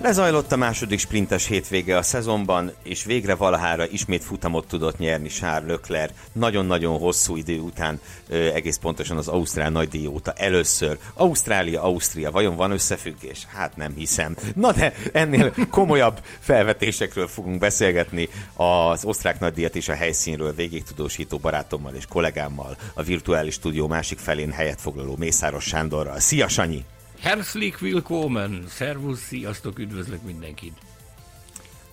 Lezajlott a második sprintes hétvége a szezonban, és végre valahára ismét futamot tudott nyerni Charles Leclerc. Nagyon-nagyon hosszú idő után, egész pontosan az Ausztrál nagydíj óta először. Ausztrália, Ausztria, vajon van összefüggés? Hát nem hiszem. Na de ennél komolyabb felvetésekről fogunk beszélgetni az osztrák nagydíjat és a helyszínről végig tudósító barátommal és kollégámmal, a virtuális stúdió másik felén helyet foglaló Mészáros Sándorral. Szia Sanyi! Herzlich willkommen! Szervusz, sziasztok, üdvözlök mindenkit!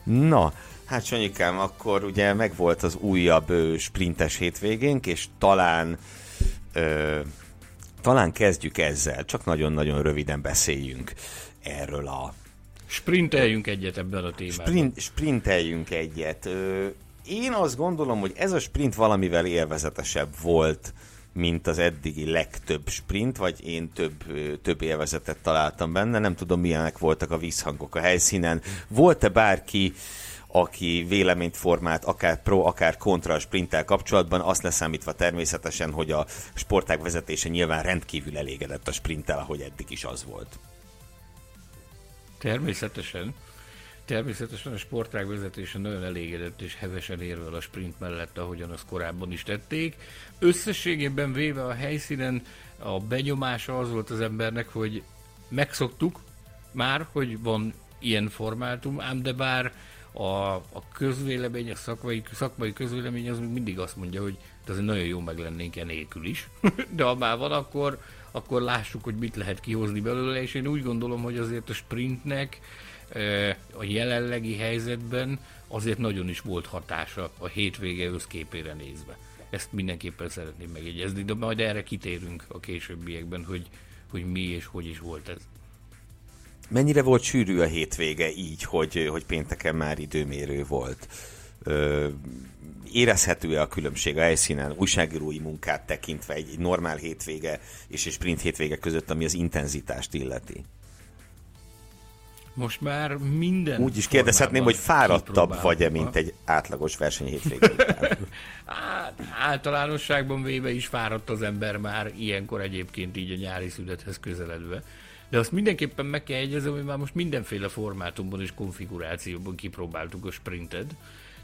Na, hát Sanyikám, akkor ugye megvolt az újabb ö, sprintes hétvégénk, és talán ö, talán kezdjük ezzel, csak nagyon-nagyon röviden beszéljünk erről a... Sprinteljünk egyet ebben a témában. Sprint, sprinteljünk egyet. Ö, én azt gondolom, hogy ez a sprint valamivel élvezetesebb volt, mint az eddigi legtöbb sprint, vagy én több, több élvezetet találtam benne. Nem tudom, milyenek voltak a visszhangok a helyszínen. Volt-e bárki, aki véleményt formált, akár pro, akár kontra a sprinttel kapcsolatban, azt leszámítva természetesen, hogy a sportág vezetése nyilván rendkívül elégedett a sprinttel, ahogy eddig is az volt. Természetesen. Természetesen a sportág vezetése nagyon elégedett és hevesen érvel a sprint mellett, ahogyan azt korábban is tették. Összességében véve a helyszínen a benyomása az volt az embernek, hogy megszoktuk már, hogy van ilyen formátum, ám de bár a, a közvélemény, a szakmai, szakmai közvélemény az mindig azt mondja, hogy azért nagyon jó meg lennénk enélkül is, de ha már van, akkor, akkor lássuk, hogy mit lehet kihozni belőle, és én úgy gondolom, hogy azért a sprintnek a jelenlegi helyzetben azért nagyon is volt hatása a hétvége összképére nézve. Ezt mindenképpen szeretném megjegyezni, de majd erre kitérünk a későbbiekben, hogy, hogy mi és hogy is volt ez. Mennyire volt sűrű a hétvége így, hogy, hogy pénteken már időmérő volt? Ö, érezhető-e a különbség a helyszínen, újságírói munkát tekintve egy, egy normál hétvége és egy sprint hétvége között, ami az intenzitást illeti? Most már minden Úgy is kérdezhetném, hogy fáradtabb vagy-e, mint egy átlagos verseny hétvége hát, általánosságban véve is fáradt az ember már ilyenkor egyébként így a nyári születhez közeledve. De azt mindenképpen meg kell jegyezni, hogy már most mindenféle formátumban és konfigurációban kipróbáltuk a sprinted.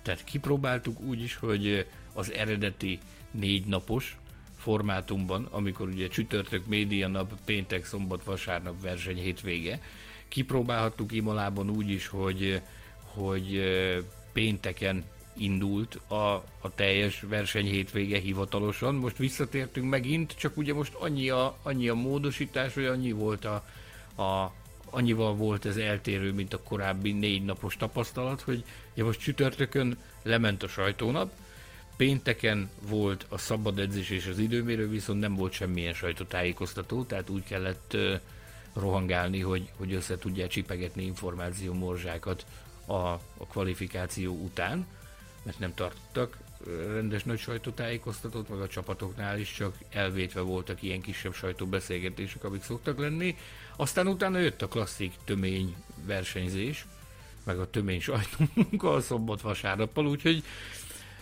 Tehát kipróbáltuk úgy is, hogy az eredeti négy napos formátumban, amikor ugye csütörtök, média nap, péntek, szombat, vasárnap verseny hétvége, Kipróbálhattuk Imolában úgy is, hogy, hogy pénteken indult a, a teljes verseny hétvége hivatalosan. Most visszatértünk megint, csak ugye most annyi a, annyi a módosítás, hogy annyi volt a, a, annyival volt ez eltérő, mint a korábbi négy napos tapasztalat, hogy ugye most csütörtökön lement a sajtónap, pénteken volt a szabad edzés és az időmérő, viszont nem volt semmilyen sajtótájékoztató, tehát úgy kellett rohangálni, hogy, hogy össze tudják csipegetni információ morzsákat a, a kvalifikáció után, mert nem tartottak rendes nagy sajtótájékoztatót, meg a csapatoknál is csak elvétve voltak ilyen kisebb sajtóbeszélgetések, amik szoktak lenni. Aztán utána jött a klasszik tömény versenyzés, meg a tömény sajtómunka a szombat vasárnappal, úgyhogy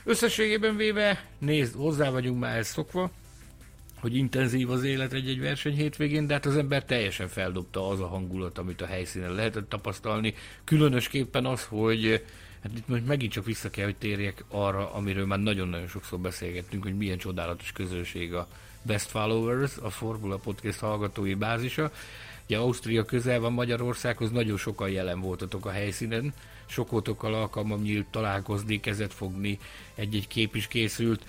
összességében véve, nézd, hozzá vagyunk már ezt szokva, hogy intenzív az élet egy-egy verseny hétvégén, de hát az ember teljesen feldobta az a hangulat, amit a helyszínen lehetett tapasztalni. Különösképpen az, hogy hát itt most megint csak vissza kell, hogy térjek arra, amiről már nagyon-nagyon sokszor beszélgettünk, hogy milyen csodálatos közönség a Best Followers, a Formula Podcast hallgatói bázisa. Ugye Ausztria közel van Magyarországhoz, nagyon sokan jelen voltatok a helyszínen, sokotokkal alkalmam nyílt találkozni, kezet fogni, egy-egy kép is készült.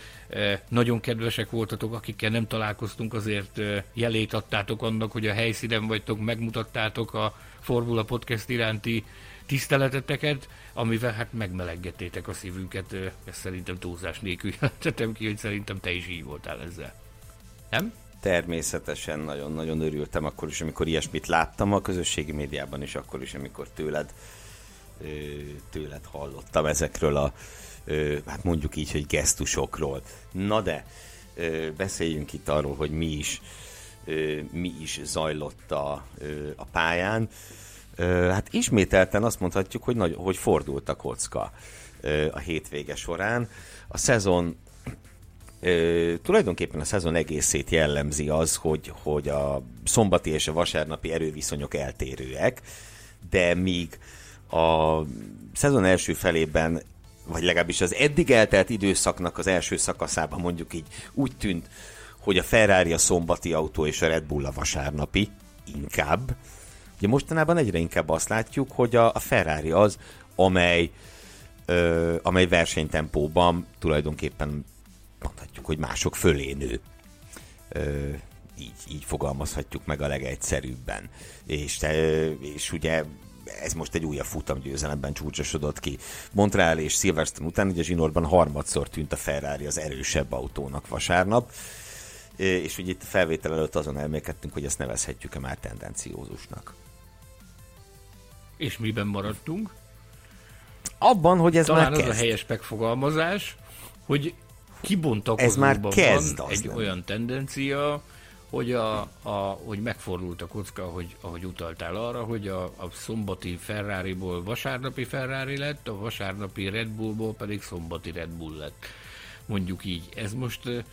Nagyon kedvesek voltatok, akikkel nem találkoztunk, azért jelét adtátok annak, hogy a helyszínen vagytok, megmutattátok a Formula Podcast iránti tiszteleteteket, amivel hát megmeleggettétek a szívünket, ezt szerintem túlzás nélkül jelentettem ki, hogy szerintem te is így voltál ezzel. Nem? Természetesen nagyon-nagyon örültem akkor is, amikor ilyesmit láttam a közösségi médiában, és akkor is, amikor tőled, tőled hallottam ezekről a, hát mondjuk így, hogy gesztusokról. Na de, beszéljünk itt arról, hogy mi is, mi is zajlott a, a pályán. Hát ismételten azt mondhatjuk, hogy, nagy, hogy fordult a kocka a hétvége során. A szezon tulajdonképpen a szezon egészét jellemzi az, hogy, hogy a szombati és a vasárnapi erőviszonyok eltérőek, de míg a szezon első felében, vagy legalábbis az eddig eltelt időszaknak az első szakaszában mondjuk így úgy tűnt, hogy a Ferrari a szombati autó és a Red Bull a vasárnapi, inkább. Ugye mostanában egyre inkább azt látjuk, hogy a, a Ferrari az, amely, ö, amely versenytempóban tulajdonképpen mondhatjuk, hogy mások fölé nő. Ö, így, így fogalmazhatjuk meg a legegyszerűbben. És, és ugye ez most egy újabb futamgyőzelemben csúcsosodott ki. Montreal és Silverstone után ugye zsinórban harmadszor tűnt a Ferrari az erősebb autónak vasárnap, és ugye itt felvétel előtt azon elmélkedtünk, hogy ezt nevezhetjük-e már tendenciózusnak. És miben maradtunk? Abban, hogy ez Talán már kezd. az a helyes megfogalmazás, hogy kibontakozóban Ez már kezd van egy nem. olyan tendencia, hogy, a, a, hogy megfordult a kocka, ahogy, ahogy utaltál arra, hogy a, a szombati Ferrari-ból vasárnapi Ferrari lett, a vasárnapi Red Bullból pedig szombati Red Bull lett. Mondjuk így. Ez most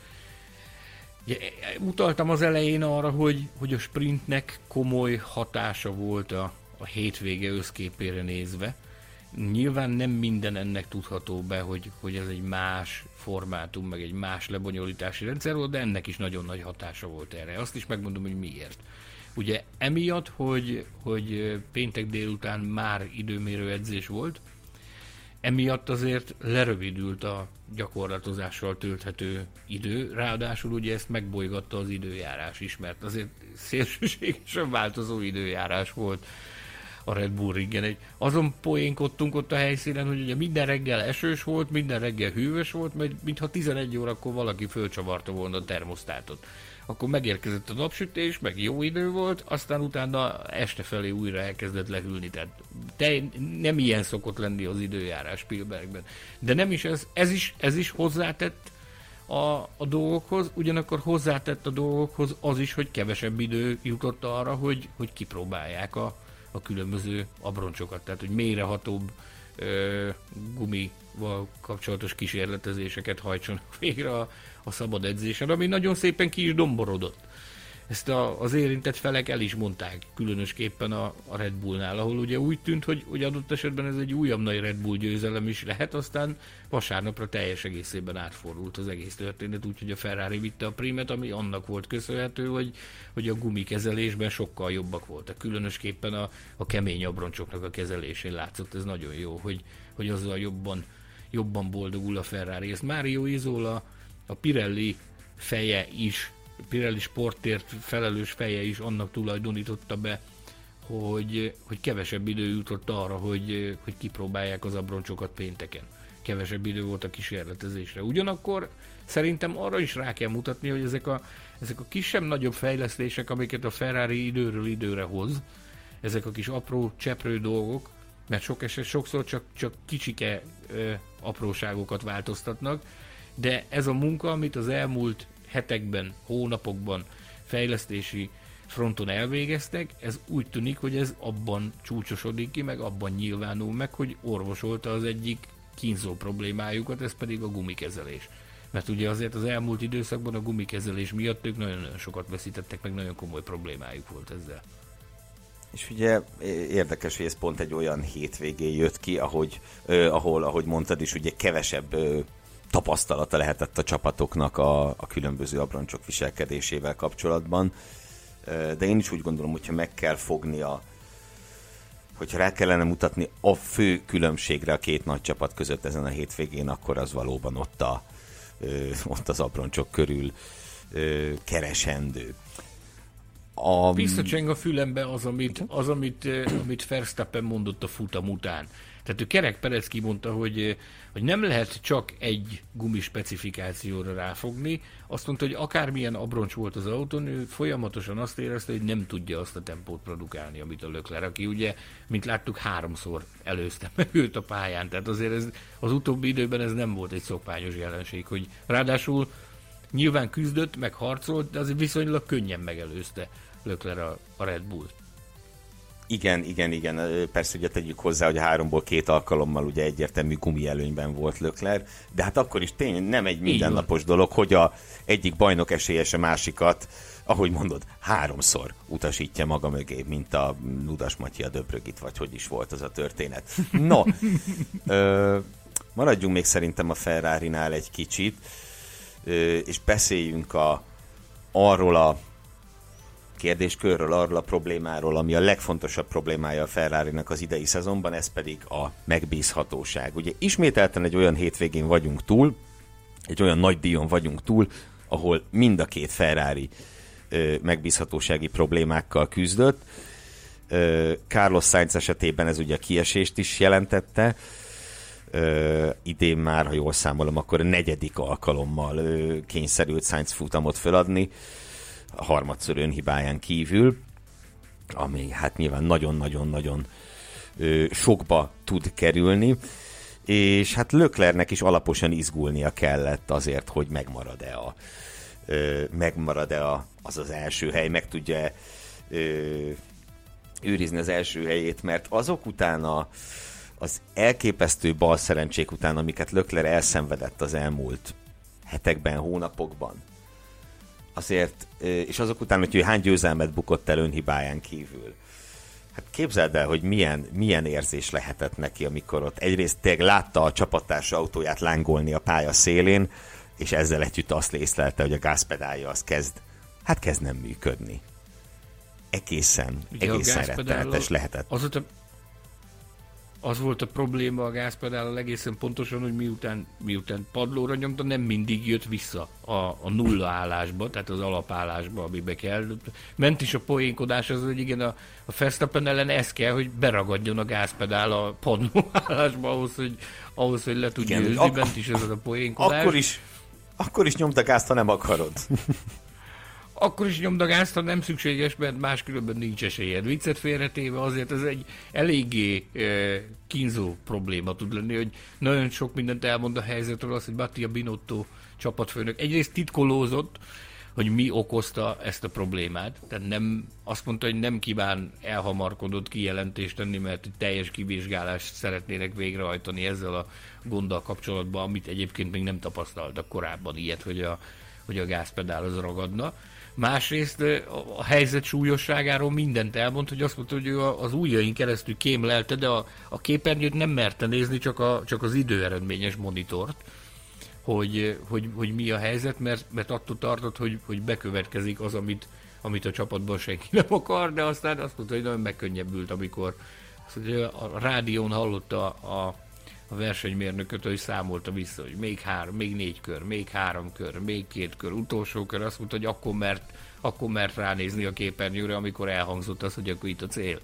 utaltam az elején arra, hogy, hogy a sprintnek komoly hatása volt a, a hétvége összképére nézve. Nyilván nem minden ennek tudható be, hogy, hogy ez egy más formátum, meg egy más lebonyolítási rendszer volt, de ennek is nagyon nagy hatása volt erre. Azt is megmondom, hogy miért. Ugye emiatt, hogy, hogy péntek délután már időmérő edzés volt, emiatt azért lerövidült a gyakorlatozással tölthető idő, ráadásul ugye ezt megbolygatta az időjárás is, mert azért szélsőségesen változó időjárás volt a Red Bull ringen. Egy, azon poénkodtunk ott a helyszínen, hogy ugye minden reggel esős volt, minden reggel hűvös volt, mert mintha 11 órakor valaki fölcsavarta volna a termosztátot. Akkor megérkezett a napsütés, meg jó idő volt, aztán utána este felé újra elkezdett lehűlni. Tehát te, nem ilyen szokott lenni az időjárás Spielbergben. De nem is ez, ez is, ez is hozzátett a, a dolgokhoz, ugyanakkor hozzátett a dolgokhoz az is, hogy kevesebb idő jutott arra, hogy, hogy kipróbálják a, a különböző abroncsokat, tehát hogy mélyrehatóbb ö, gumival kapcsolatos kísérletezéseket hajtsanak végre a, a szabad edzésen, ami nagyon szépen ki is domborodott. Ezt a, az érintett felek el is mondták, különösképpen a, a Red Bullnál, ahol ugye úgy tűnt, hogy, hogy adott esetben ez egy újabb nagy Red Bull győzelem is lehet, aztán vasárnapra teljes egészében átfordult az egész történet, úgyhogy a Ferrari vitte a primet, ami annak volt köszönhető, hogy, hogy a gumikezelésben sokkal jobbak voltak. Különösképpen a, a kemény abroncsoknak a kezelésén látszott, ez nagyon jó, hogy, hogy azzal jobban, jobban boldogul a Ferrari. Ezt Mário Izola, a Pirelli feje is Pirelli sportért felelős feje is annak tulajdonította be, hogy, hogy kevesebb idő jutott arra, hogy, hogy kipróbálják az abroncsokat pénteken. Kevesebb idő volt a kísérletezésre. Ugyanakkor szerintem arra is rá kell mutatni, hogy ezek a, ezek a kisebb-nagyobb fejlesztések, amiket a Ferrari időről időre hoz, ezek a kis apró, cseprő dolgok, mert sok eset, sokszor csak, csak kicsike ö, apróságokat változtatnak, de ez a munka, amit az elmúlt hetekben, hónapokban fejlesztési fronton elvégeztek, ez úgy tűnik, hogy ez abban csúcsosodik ki, meg abban nyilvánul meg, hogy orvosolta az egyik kínzó problémájukat, ez pedig a gumikezelés. Mert ugye azért az elmúlt időszakban a gumikezelés miatt ők nagyon-nagyon sokat veszítettek, meg nagyon komoly problémájuk volt ezzel. És ugye érdekes, hogy ez pont egy olyan hétvégén jött ki, ahogy, eh, ahol, ahogy mondtad is, ugye kevesebb eh, tapasztalata lehetett a csapatoknak a, a különböző abroncsok viselkedésével kapcsolatban. De én is úgy gondolom, hogyha meg kell fogni a hogyha rá kellene mutatni a fő különbségre a két nagy csapat között ezen a hétvégén, akkor az valóban ott, a, ott az abroncsok körül keresendő. A... Visszacseng a fülembe az, amit, az, amit, amit Verstappen mondott a futam után. Tehát ő Kerek Perec kimondta, hogy, hogy nem lehet csak egy gumi specifikációra ráfogni. Azt mondta, hogy akármilyen abroncs volt az autón, ő folyamatosan azt érezte, hogy nem tudja azt a tempót produkálni, amit a Lökler, aki ugye, mint láttuk, háromszor előzte meg őt a pályán. Tehát azért ez, az utóbbi időben ez nem volt egy szokványos jelenség, hogy ráadásul nyilván küzdött, meg harcolt, de azért viszonylag könnyen megelőzte Lökler a, a Red Bull-t. Igen, igen, igen. Persze ugye tegyük hozzá, hogy a háromból két alkalommal ugye egyértelmű gumi előnyben volt Lökler, de hát akkor is tényleg nem egy mindennapos dolog, hogy a egyik bajnok esélyes a másikat, ahogy mondod, háromszor utasítja maga mögé, mint a Ludas Matyi a Döbrögit, vagy hogy is volt az a történet. No, ö, maradjunk még szerintem a Ferrari-nál egy kicsit, ö, és beszéljünk a, arról a kérdéskörről, arról a problémáról, ami a legfontosabb problémája a ferrari az idei szezonban, ez pedig a megbízhatóság. Ugye ismételten egy olyan hétvégén vagyunk túl, egy olyan nagy díjon vagyunk túl, ahol mind a két Ferrari ö, megbízhatósági problémákkal küzdött. Ö, Carlos Sainz esetében ez ugye a kiesést is jelentette. Ö, idén már, ha jól számolom, akkor a negyedik alkalommal ö, kényszerült Sainz futamot feladni a harmadszor önhibáján kívül, ami hát nyilván nagyon-nagyon-nagyon sokba tud kerülni, és hát Löklernek is alaposan izgulnia kellett azért, hogy megmarad-e, a, megmarad-e a, az az első hely, meg tudja őrizni az első helyét, mert azok után a, az elképesztő balszerencsék után, amiket Lökler elszenvedett az elmúlt hetekben, hónapokban, azért, és azok után, hogy hány győzelmet bukott el önhibáján kívül. Hát képzeld el, hogy milyen, milyen érzés lehetett neki, amikor ott egyrészt tényleg látta a csapattársa autóját lángolni a pálya szélén, és ezzel együtt azt észlelte, hogy a gázpedálja az kezd, hát kezd nem működni. Egészen, Ugye egészen rettenetes lehetett. Azóta az volt a probléma a gázpedállal egészen pontosan, hogy miután, miután padlóra nyomta, nem mindig jött vissza a, a nulla állásba, tehát az alapállásba, amibe kell. Ment is a poénkodás az, hogy igen, a, a Verstappen ellen ez kell, hogy beragadjon a gázpedál a padló állásba ahhoz, hogy, ahhoz, hogy le tudja győzni, ak- bent is ez a poénkodás. Akkor is, akkor is nyomta gázt, ha nem akarod. akkor is nyomd a gázt, ha nem szükséges, mert máskülönben nincs esélyed. Viccet félretéve azért ez egy eléggé e, kínzó probléma tud lenni, hogy nagyon sok mindent elmond a helyzetről, az, hogy Mattia Binotto csapatfőnök egyrészt titkolózott, hogy mi okozta ezt a problémát. Tehát nem, azt mondta, hogy nem kíván elhamarkodott kijelentést tenni, mert teljes kivizsgálást szeretnének végrehajtani ezzel a gonddal kapcsolatban, amit egyébként még nem tapasztaltak korábban ilyet, hogy a, hogy a gázpedál az ragadna. Másrészt a helyzet súlyosságáról mindent elmond, hogy azt mondta, hogy ő az ujjain keresztül kémlelte, de a, a képernyőt nem merte nézni, csak, a, csak az időeredményes monitort, hogy, hogy, hogy mi a helyzet, mert, mert attól tartott, hogy, hogy bekövetkezik az, amit, amit a csapatban senki nem akar, de aztán azt mondta, hogy nagyon megkönnyebbült, amikor azt a rádión hallotta a, a versenymérnököt, hogy számolta vissza, hogy még három, még négy kör, még három kör, még két kör, utolsó kör, azt mondta, hogy akkor mert, akkor mert ránézni a képernyőre, amikor elhangzott az, hogy akkor itt a cél.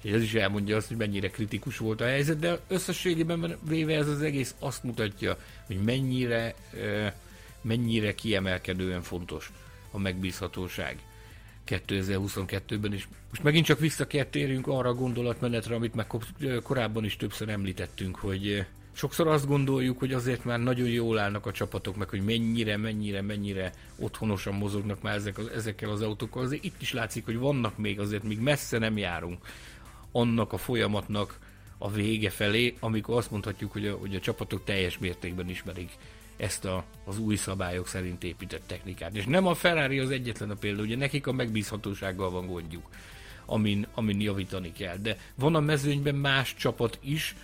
És ez is elmondja azt, hogy mennyire kritikus volt a helyzet, de összességében véve ez az egész azt mutatja, hogy mennyire, mennyire kiemelkedően fontos a megbízhatóság 2022-ben is. Most megint csak vissza kell térjünk arra a gondolatmenetre, amit meg korábban is többször említettünk, hogy sokszor azt gondoljuk, hogy azért már nagyon jól állnak a csapatok, meg hogy mennyire, mennyire, mennyire otthonosan mozognak már ezek ezekkel az autókkal. Azért itt is látszik, hogy vannak még azért, még messze nem járunk annak a folyamatnak a vége felé, amikor azt mondhatjuk, hogy a, hogy a csapatok teljes mértékben ismerik ezt a, az új szabályok szerint épített technikát. És nem a Ferrari az egyetlen a példa, ugye nekik a megbízhatósággal van gondjuk, amin, amin javítani kell. De van a mezőnyben más csapat is,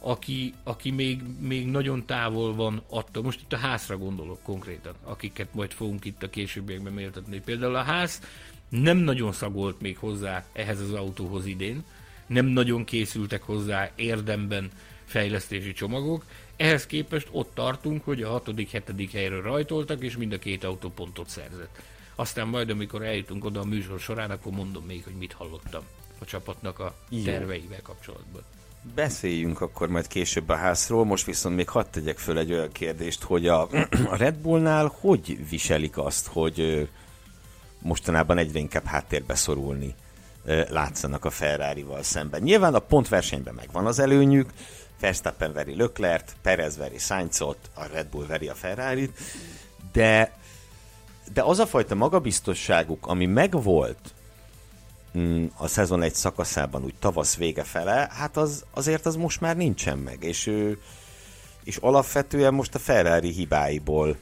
aki, aki még, még nagyon távol van attól. Most itt a házra gondolok konkrétan, akiket majd fogunk itt a későbbiekben méltatni. Például a ház nem nagyon szagolt még hozzá ehhez az autóhoz idén, nem nagyon készültek hozzá érdemben fejlesztési csomagok, ehhez képest ott tartunk, hogy a hatodik, hetedik helyről rajtoltak, és mind a két autó pontot szerzett. Aztán majd, amikor eljutunk oda a műsor során, akkor mondom még, hogy mit hallottam a csapatnak a terveivel kapcsolatban. Beszéljünk akkor majd később a házról, most viszont még hadd tegyek föl egy olyan kérdést, hogy a, a Red Bullnál hogy viselik azt, hogy mostanában egyre inkább háttérbe szorulni látszanak a Ferrari-val szemben. Nyilván a pontversenyben megvan az előnyük, Verstappen veri Leclerc, Perez veri Sainzot, a Red Bull veri a ferrari de, de az a fajta magabiztosságuk, ami megvolt mm, a szezon egy szakaszában, úgy tavasz vége fele, hát az, azért az most már nincsen meg, és, és alapvetően most a Ferrari hibáiból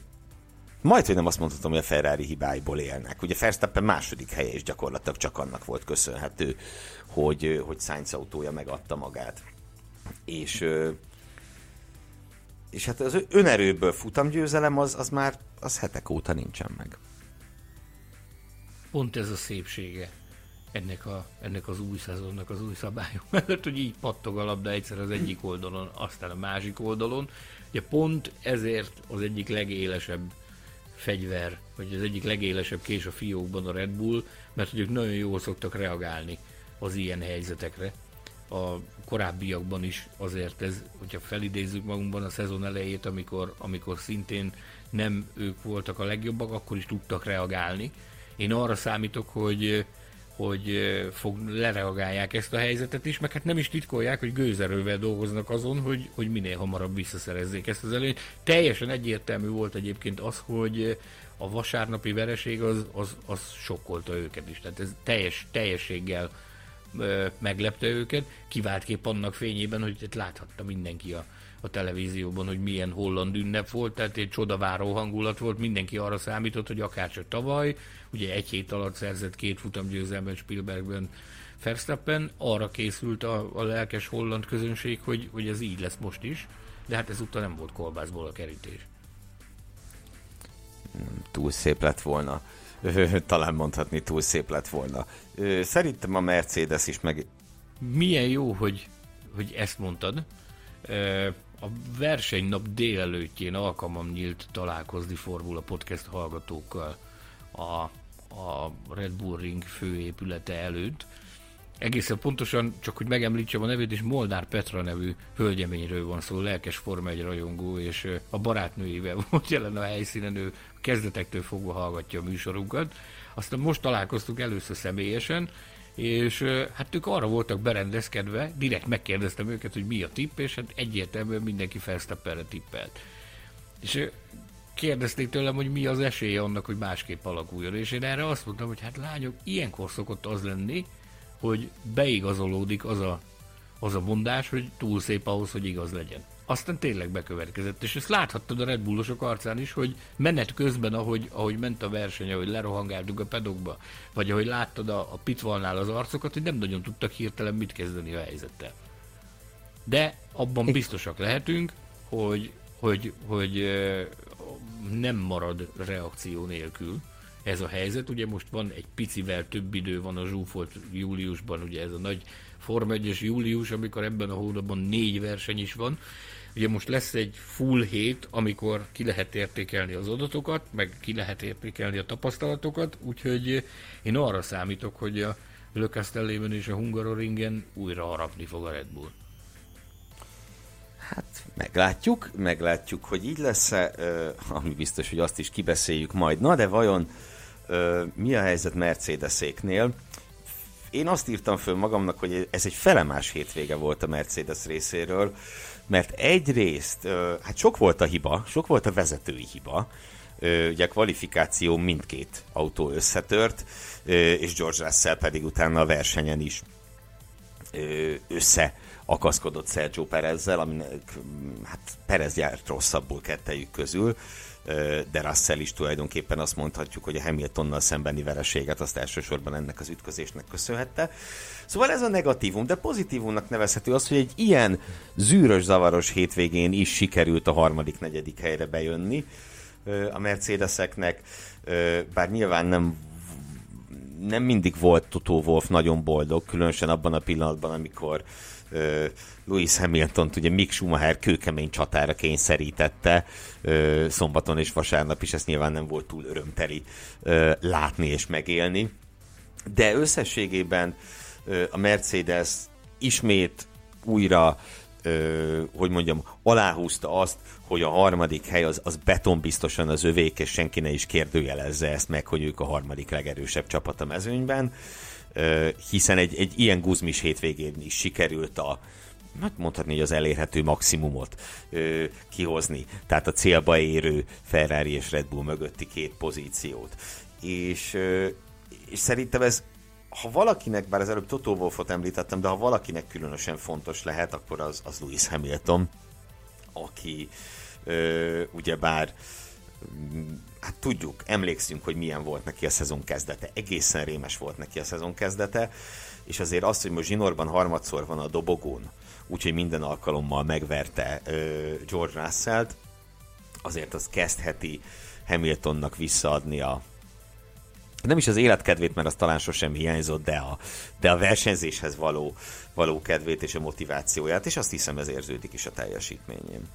majd, hogy nem azt mondhatom, hogy a Ferrari hibáiból élnek. Ugye Verstappen második helye is gyakorlatilag csak annak volt köszönhető, hogy, hogy Sainz autója megadta magát. És, és hát az önerőből futamgyőzelem az, az már az hetek óta nincsen meg. Pont ez a szépsége ennek, a, ennek az új szezonnak, az új szabályok mellett, hogy így pattog a labda egyszer az egyik oldalon, aztán a másik oldalon. Ugye pont ezért az egyik legélesebb fegyver, vagy az egyik legélesebb kés a fiókban a Red Bull, mert hogy ők nagyon jól szoktak reagálni az ilyen helyzetekre. A korábbiakban is azért ez, hogyha felidézzük magunkban a szezon elejét, amikor, amikor szintén nem ők voltak a legjobbak, akkor is tudtak reagálni. Én arra számítok, hogy hogy fog, lereagálják ezt a helyzetet is, meg hát nem is titkolják, hogy gőzerővel dolgoznak azon, hogy, hogy minél hamarabb visszaszerezzék ezt az előnyt. Teljesen egyértelmű volt egyébként az, hogy a vasárnapi vereség az, az, az sokkolta őket is. Tehát ez teljes, teljességgel meglepte őket, kiváltképp annak fényében, hogy láthatta mindenki a, a televízióban, hogy milyen holland ünnep volt, tehát egy csodaváró hangulat volt, mindenki arra számított, hogy akárcsak tavaly, ugye egy hét alatt szerzett két futamgyőzelmet Spielbergben Verstappen, arra készült a, a lelkes holland közönség, hogy, hogy ez így lesz most is, de hát ezúttal nem volt kolbászból a kerítés. Túl szép lett volna. Talán mondhatni túl szép lett volna. Szerintem a Mercedes is meg... Milyen jó, hogy, hogy ezt mondtad a versenynap délelőttjén alkalmam nyílt találkozni Formula Podcast hallgatókkal a, a Red Bull Ring főépülete előtt. Egészen pontosan, csak hogy megemlítsem a nevét, és Molnár Petra nevű hölgyeményről van szó, lelkes Forma 1 rajongó, és a barátnőivel volt jelen a helyszínen, ő kezdetektől fogva hallgatja a műsorunkat. Aztán most találkoztunk először személyesen, és hát ők arra voltak berendezkedve, direkt megkérdeztem őket, hogy mi a tipp, és hát egyértelműen mindenki Felsztapperre tippelt. És kérdezték tőlem, hogy mi az esélye annak, hogy másképp alakuljon, és én erre azt mondtam, hogy hát lányok, ilyenkor szokott az lenni, hogy beigazolódik az a, az a mondás, hogy túl szép ahhoz, hogy igaz legyen aztán tényleg bekövetkezett. És ezt láthattad a Red Bullosok arcán is, hogy menet közben, ahogy, ahogy ment a verseny, ahogy lerohangáltuk a pedokba, vagy ahogy láttad a, a pitvalnál az arcokat, hogy nem nagyon tudtak hirtelen mit kezdeni a helyzettel. De abban biztosak lehetünk, hogy, hogy, hogy nem marad reakció nélkül ez a helyzet. Ugye most van egy picivel több idő van a zsúfolt júliusban, ugye ez a nagy Forma 1 július, amikor ebben a hónapban négy verseny is van, Ugye most lesz egy full hét, amikor ki lehet értékelni az adatokat, meg ki lehet értékelni a tapasztalatokat, úgyhogy én arra számítok, hogy a Le Castellében és a Hungaroringen újra harapni fog a Red Bull. Hát meglátjuk, meglátjuk, hogy így lesz-e, ami biztos, hogy azt is kibeszéljük majd. Na de vajon mi a helyzet Mercedeséknél? Én azt írtam föl magamnak, hogy ez egy felemás hétvége volt a Mercedes részéről mert egyrészt, hát sok volt a hiba, sok volt a vezetői hiba, ugye a kvalifikáció mindkét autó összetört, és George Russell pedig utána a versenyen is össze akaszkodott Sergio Perezzel, aminek hát Perez járt rosszabbul kettejük közül, de Russell is tulajdonképpen azt mondhatjuk, hogy a Hamiltonnal szembeni vereséget azt elsősorban ennek az ütközésnek köszönhette. Szóval ez a negatívum, de pozitívumnak nevezhető az, hogy egy ilyen zűrös, zavaros hétvégén is sikerült a harmadik, negyedik helyre bejönni a Mercedeseknek, bár nyilván nem nem mindig volt Toto Wolf nagyon boldog, különösen abban a pillanatban, amikor Louis Hamilton ugye Mick Schumacher kőkemény csatára kényszerítette szombaton és vasárnap is, ezt nyilván nem volt túl örömteli látni és megélni. De összességében a Mercedes ismét újra hogy mondjam, aláhúzta azt, hogy a harmadik hely az, az beton biztosan az övék, és senki ne is kérdőjelezze ezt meg, hogy ők a harmadik legerősebb csapat a mezőnyben, hiszen egy, egy ilyen guzmis hétvégén is sikerült a, hát mondhatni, hogy az elérhető maximumot ö, kihozni, tehát a célba érő Ferrari és Red Bull mögötti két pozíciót. És, ö, és szerintem ez ha valakinek, bár az előbb Toto Wolfot említettem, de ha valakinek különösen fontos lehet, akkor az, az Lewis Hamilton, aki ö, ugyebár hát tudjuk, emlékszünk, hogy milyen volt neki a szezon kezdete. Egészen rémes volt neki a szezon kezdete, és azért azt, hogy most zsinórban harmadszor van a dobogón, úgyhogy minden alkalommal megverte ö, George Russell-t, azért az kezdheti Hamiltonnak visszaadni a, nem is az életkedvét, mert az talán sosem hiányzott, de a, de a versenyzéshez való, való kedvét és a motivációját, és azt hiszem ez érződik is a teljesítményén.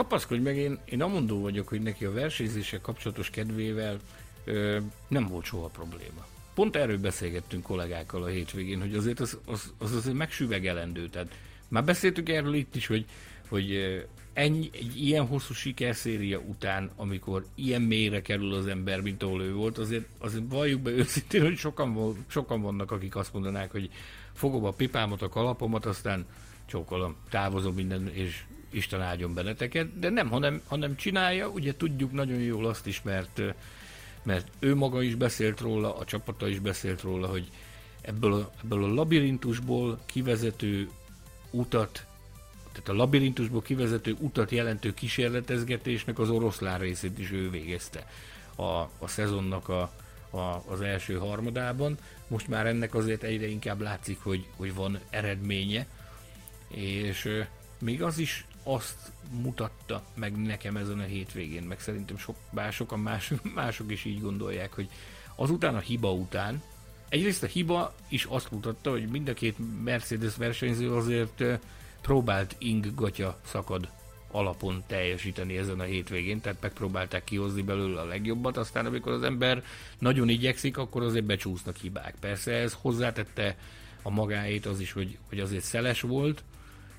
Kapaszkodj meg, én, én amondó vagyok, hogy neki a versenyzéssel kapcsolatos kedvével ö, nem volt soha probléma. Pont erről beszélgettünk kollégákkal a hétvégén, hogy azért az, az, az azért megsüvegelendő. Tehát már beszéltük erről itt is, hogy, hogy ennyi, egy ilyen hosszú sikerszéria után, amikor ilyen mélyre kerül az ember, mint ahol ő volt, azért, azért valljuk be őszintén, hogy sokan, sokan vannak, akik azt mondanák, hogy fogom a pipámat, a kalapomat, aztán csókolom, távozom minden, és Isten áldjon benneteket, de nem, hanem, hanem csinálja, ugye tudjuk nagyon jól azt is, mert, mert ő maga is beszélt róla, a csapata is beszélt róla, hogy ebből a, ebből a labirintusból kivezető utat tehát a labirintusból kivezető utat jelentő kísérletezgetésnek az oroszlán részét is ő végezte a, a szezonnak a, a, az első harmadában. Most már ennek azért egyre inkább látszik, hogy, hogy van eredménye, és még az is azt mutatta meg nekem ezen a hétvégén, meg szerintem sok, bár sokan más, mások is így gondolják, hogy azután a hiba után, egyrészt a hiba is azt mutatta, hogy mind a két Mercedes versenyző azért próbált ing gatya szakad alapon teljesíteni ezen a hétvégén, tehát megpróbálták kihozni belőle a legjobbat, aztán amikor az ember nagyon igyekszik, akkor azért becsúsznak hibák. Persze ez hozzátette a magáét az is, hogy, hogy azért szeles volt,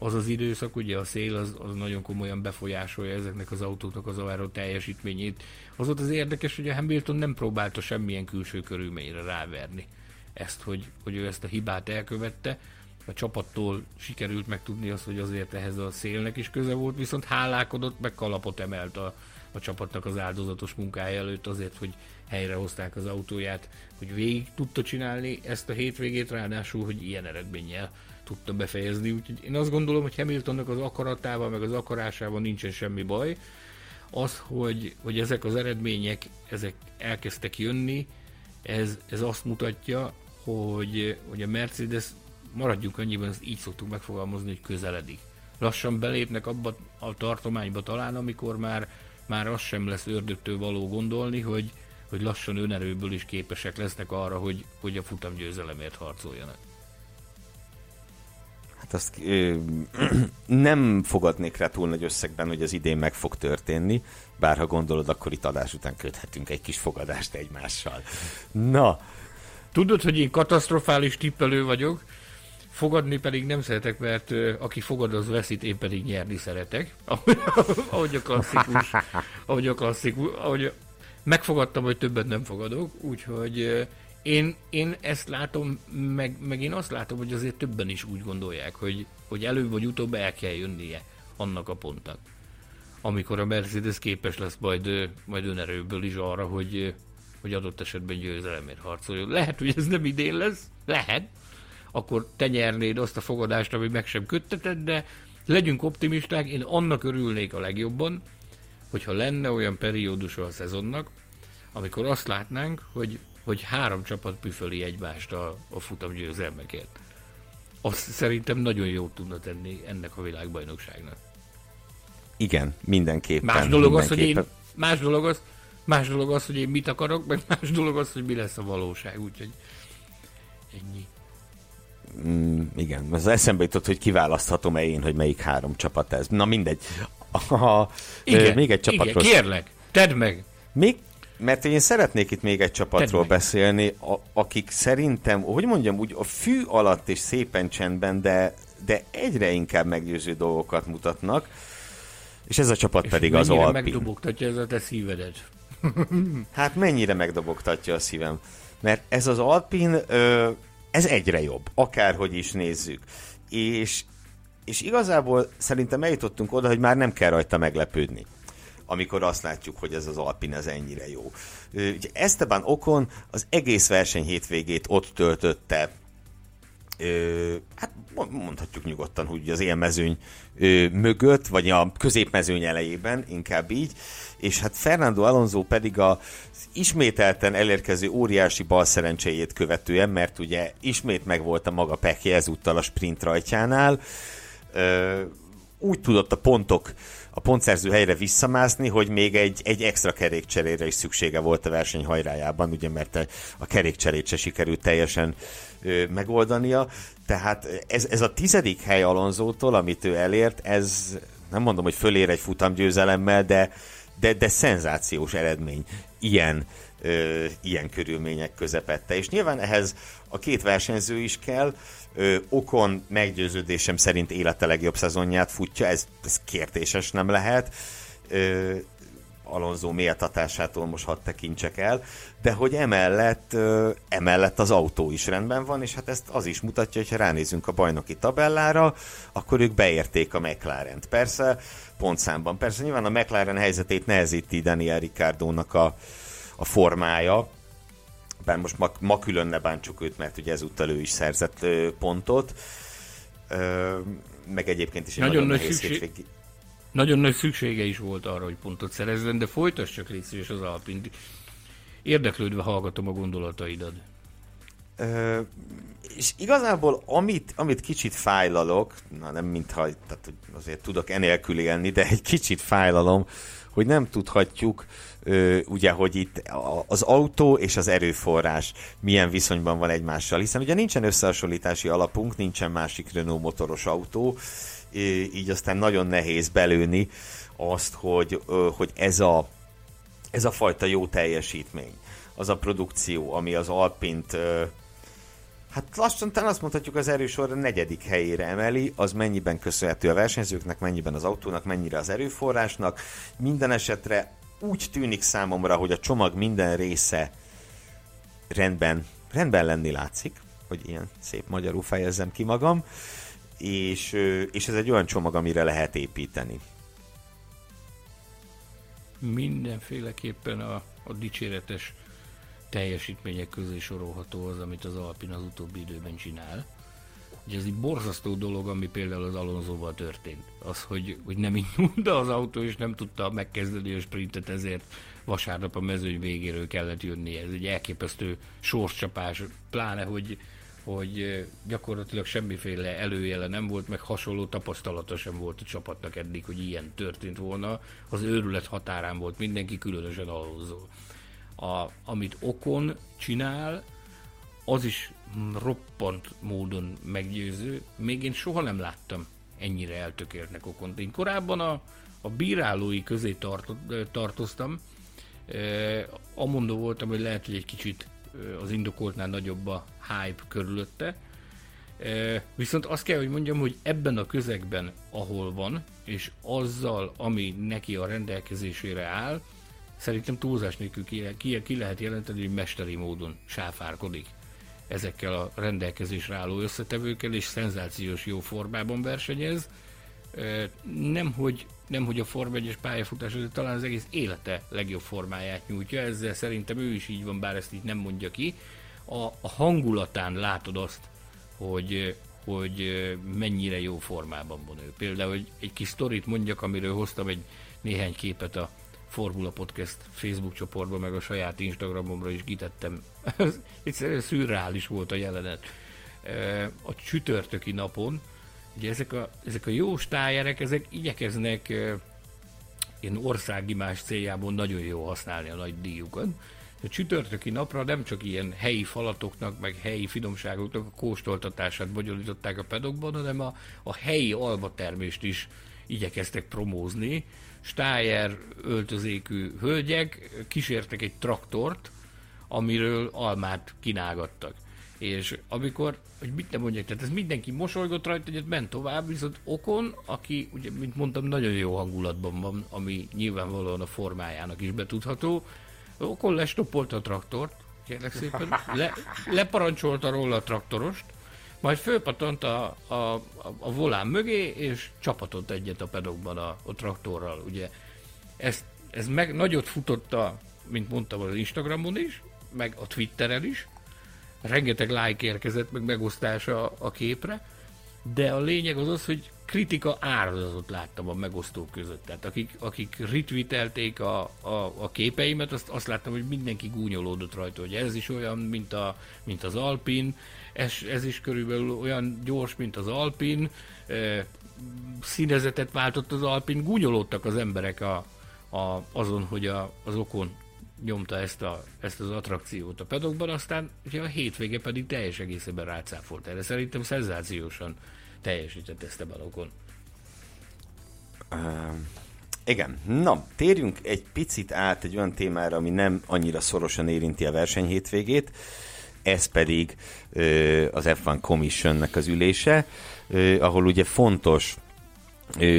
az az időszak, ugye a szél az, az nagyon komolyan befolyásolja ezeknek az autóknak az aváró teljesítményét. Az volt az érdekes, hogy a Hamilton nem próbálta semmilyen külső körülményre ráverni ezt, hogy, hogy ő ezt a hibát elkövette, a csapattól sikerült megtudni azt, hogy azért ehhez a szélnek is köze volt, viszont hálálkodott, meg kalapot emelt a, a csapatnak az áldozatos munkája előtt azért, hogy helyrehozták az autóját, hogy végig tudta csinálni ezt a hétvégét, ráadásul, hogy ilyen eredménnyel tudta befejezni. Úgyhogy én azt gondolom, hogy Hamiltonnak az akaratával, meg az akarásával nincsen semmi baj. Az, hogy, hogy ezek az eredmények, ezek elkezdtek jönni, ez, ez azt mutatja, hogy, hogy a Mercedes maradjunk annyiban, ezt így szoktuk megfogalmazni, hogy közeledik. Lassan belépnek abba a tartományba talán, amikor már, már az sem lesz ördögtől való gondolni, hogy, hogy lassan önerőből is képesek lesznek arra, hogy, hogy a futamgyőzelemért harcoljanak. Hát azt ö, nem fogadnék rá túl nagy összegben, hogy az idén meg fog történni, bár ha gondolod, akkor itt adás után köthetünk egy kis fogadást egymással. Na. Tudod, hogy én katasztrofális tippelő vagyok, Fogadni pedig nem szeretek, mert aki fogad, az veszít, én pedig nyerni szeretek. ahogy a klasszikus. Ahogy a klasszikus. Ahogy megfogadtam, hogy többet nem fogadok, úgyhogy én, én ezt látom, meg, meg én azt látom, hogy azért többen is úgy gondolják, hogy, hogy előbb vagy utóbb el kell jönnie annak a pontnak. Amikor a Mercedes képes lesz majd, majd önerőből is arra, hogy, hogy adott esetben győzelemért harcoljon. Lehet, hogy ez nem idén lesz, lehet, akkor te nyernéd azt a fogadást, ami meg sem kötteted, de legyünk optimisták, én annak örülnék a legjobban, hogyha lenne olyan periódus a szezonnak, amikor azt látnánk, hogy, hogy három csapat püföli egymást a, a futam győzelmekért. Azt szerintem nagyon jót tudna tenni ennek a világbajnokságnak. Igen, mindenképpen. Más dolog az, hogy én, más dolog az, más dolog az, hogy én mit akarok, meg más dolog az, hogy mi lesz a valóság, úgyhogy ennyi. Mm, igen, az eszembe jutott, hogy kiválaszthatom-e én, hogy melyik három csapat ez. Na mindegy. Ha, igen, még egy csapatról... Igen, kérlek, tedd meg. Még, mert én szeretnék itt még egy csapatról beszélni, a, akik szerintem, hogy mondjam, úgy a fű alatt és szépen csendben, de, de egyre inkább meggyőző dolgokat mutatnak, és ez a csapat és pedig az Alpin. megdobogtatja ez a te szívedet? hát mennyire megdobogtatja a szívem. Mert ez az Alpin, ö, ez egyre jobb, akárhogy is nézzük. És, és igazából szerintem eljutottunk oda, hogy már nem kell rajta meglepődni amikor azt látjuk, hogy ez az Alpin ez ennyire jó. Ugye Esteban Okon az egész verseny hétvégét ott töltötte, hát mondhatjuk nyugodtan, hogy az élmezőny mögött, vagy a középmezőny elejében, inkább így, és hát Fernando Alonso pedig a ismételten elérkező óriási bal követően, mert ugye ismét megvolt a maga pekje ezúttal a sprint rajtjánál, úgy tudott a pontok a pontszerző helyre visszamászni, hogy még egy, egy extra kerékcserére is szüksége volt a verseny hajrájában, ugye mert a kerékcserét se sikerült teljesen ö, megoldania. Tehát ez, ez a tizedik hely Alonzótól, amit ő elért, ez nem mondom, hogy fölér egy futamgyőzelemmel, de, de, de szenzációs eredmény ilyen, ö, ilyen körülmények közepette. És nyilván ehhez a két versenyző is kell, Ö, Okon meggyőződésem szerint élete legjobb szezonját futja, ez, ez kérdéses nem lehet. Ö, Alonso méltatásától most hadd tekintsek el, de hogy emellett, emellett az autó is rendben van, és hát ezt az is mutatja, hogy ha ránézünk a bajnoki tabellára, akkor ők beérték a McLaren-t. Persze, pontszámban. Persze nyilván a McLaren helyzetét nehezíti Daniel Ricciardo-nak a, a formája, bár most ma, ma külön ne bántsuk őt, mert ugye ezúttal ő is szerzett ö, pontot, ö, meg egyébként is egy nagyon, nagyon nehéz szükség... hétvégi... Nagyon nagy szüksége is volt arra, hogy pontot szerezzen, de folytass csak légy az Alpint. Érdeklődve hallgatom a gondolataidat. Ö, és igazából amit, amit kicsit fájlalok, na nem mintha, tehát azért tudok enélkül élni, de egy kicsit fájlalom, hogy nem tudhatjuk, ugye, hogy itt az autó és az erőforrás milyen viszonyban van egymással, hiszen ugye nincsen összehasonlítási alapunk, nincsen másik Renault motoros autó, így aztán nagyon nehéz belőni azt, hogy, hogy ez, a, ez a fajta jó teljesítmény, az a produkció, ami az Alpint Hát lassan talán azt mondhatjuk az erősor a negyedik helyére emeli, az mennyiben köszönhető a versenyzőknek, mennyiben az autónak, mennyire az erőforrásnak. Minden esetre úgy tűnik számomra, hogy a csomag minden része rendben, rendben lenni látszik, hogy ilyen szép magyarul fejezzem ki magam, és, és ez egy olyan csomag, amire lehet építeni. Mindenféleképpen a, a dicséretes teljesítmények közé sorolható az, amit az Alpin az utóbbi időben csinál. Ugye ez egy borzasztó dolog, ami például az Alonsoval történt. Az, hogy, hogy nem indult az autó, és nem tudta megkezdeni a sprintet, ezért vasárnap a mezőny végéről kellett jönni. Ez egy elképesztő sorscsapás, pláne, hogy, hogy gyakorlatilag semmiféle előjele nem volt, meg hasonló tapasztalata sem volt a csapatnak eddig, hogy ilyen történt volna. Az őrület határán volt mindenki, különösen Alonso a, amit Okon csinál, az is roppant módon meggyőző. Még én soha nem láttam ennyire eltökéltnek Okont. Én korábban a, a bírálói közé tartott, tartoztam, amondó voltam, hogy lehet, hogy egy kicsit az indokoltnál nagyobb a hype körülötte, viszont azt kell, hogy mondjam, hogy ebben a közegben, ahol van, és azzal, ami neki a rendelkezésére áll, Szerintem túlzás nélkül ki, ki, ki lehet jelenteni, hogy mesteri módon sáfárkodik ezekkel a rendelkezésre álló összetevőkkel, és szenzációs jó formában versenyez. Nem, hogy, nem, hogy a Form 1-es pályafutás, de talán az egész élete legjobb formáját nyújtja, ezzel szerintem ő is így van, bár ezt így nem mondja ki. A, a hangulatán látod azt, hogy, hogy mennyire jó formában van ő. Például egy, kis sztorit mondjak, amiről hoztam egy néhány képet a Formula Podcast Facebook csoportba, meg a saját Instagramomra is kitettem. Egyszerűen szürreális volt a jelenet. A csütörtöki napon, ugye ezek a, ezek a jó stájerek, ezek igyekeznek ilyen országimás céljából nagyon jó használni a nagy díjukat. A csütörtöki napra nem csak ilyen helyi falatoknak, meg helyi finomságoknak a kóstoltatását bonyolították a pedokban, hanem a, a helyi almatermést is igyekeztek promózni. Stájer öltözékű hölgyek kísértek egy traktort, amiről almát kínálgattak. És amikor, hogy mit nem mondjak, tehát ez mindenki mosolygott rajta, hogy ment tovább, viszont Okon, aki, ugye, mint mondtam, nagyon jó hangulatban van, ami nyilvánvalóan a formájának is betudható, Okon lestoppolta a traktort, kérlek szépen, le, leparancsolta róla a traktorost, majd fölpatant a, a, a, a volán mögé, és csapatott egyet a pedokban a, a traktorral. Ugye ez, ez meg nagyot futotta, mint mondtam, az Instagramon is, meg a Twitteren is. Rengeteg like érkezett, meg megosztása a képre, de a lényeg az az, hogy kritika áradatot láttam a megosztók között. Tehát akik, akik retweetelték a, a, a képeimet, azt, azt láttam, hogy mindenki gúnyolódott rajta, hogy ez is olyan, mint, a, mint az Alpin, ez, ez is körülbelül olyan gyors, mint az Alpin, e, színezetet váltott az Alpin, gúnyolódtak az emberek a, a, azon, hogy a, az okon nyomta ezt, a, ezt az attrakciót a pedokban, aztán ugye a hétvége pedig teljes egészében rácáfolt erre. Szerintem szenzációsan teljesített ezt a balokon. Uh, igen, na, térjünk egy picit át egy olyan témára, ami nem annyira szorosan érinti a verseny hétvégét, ez pedig az F1 Commissionnek az ülése, ahol ugye fontos,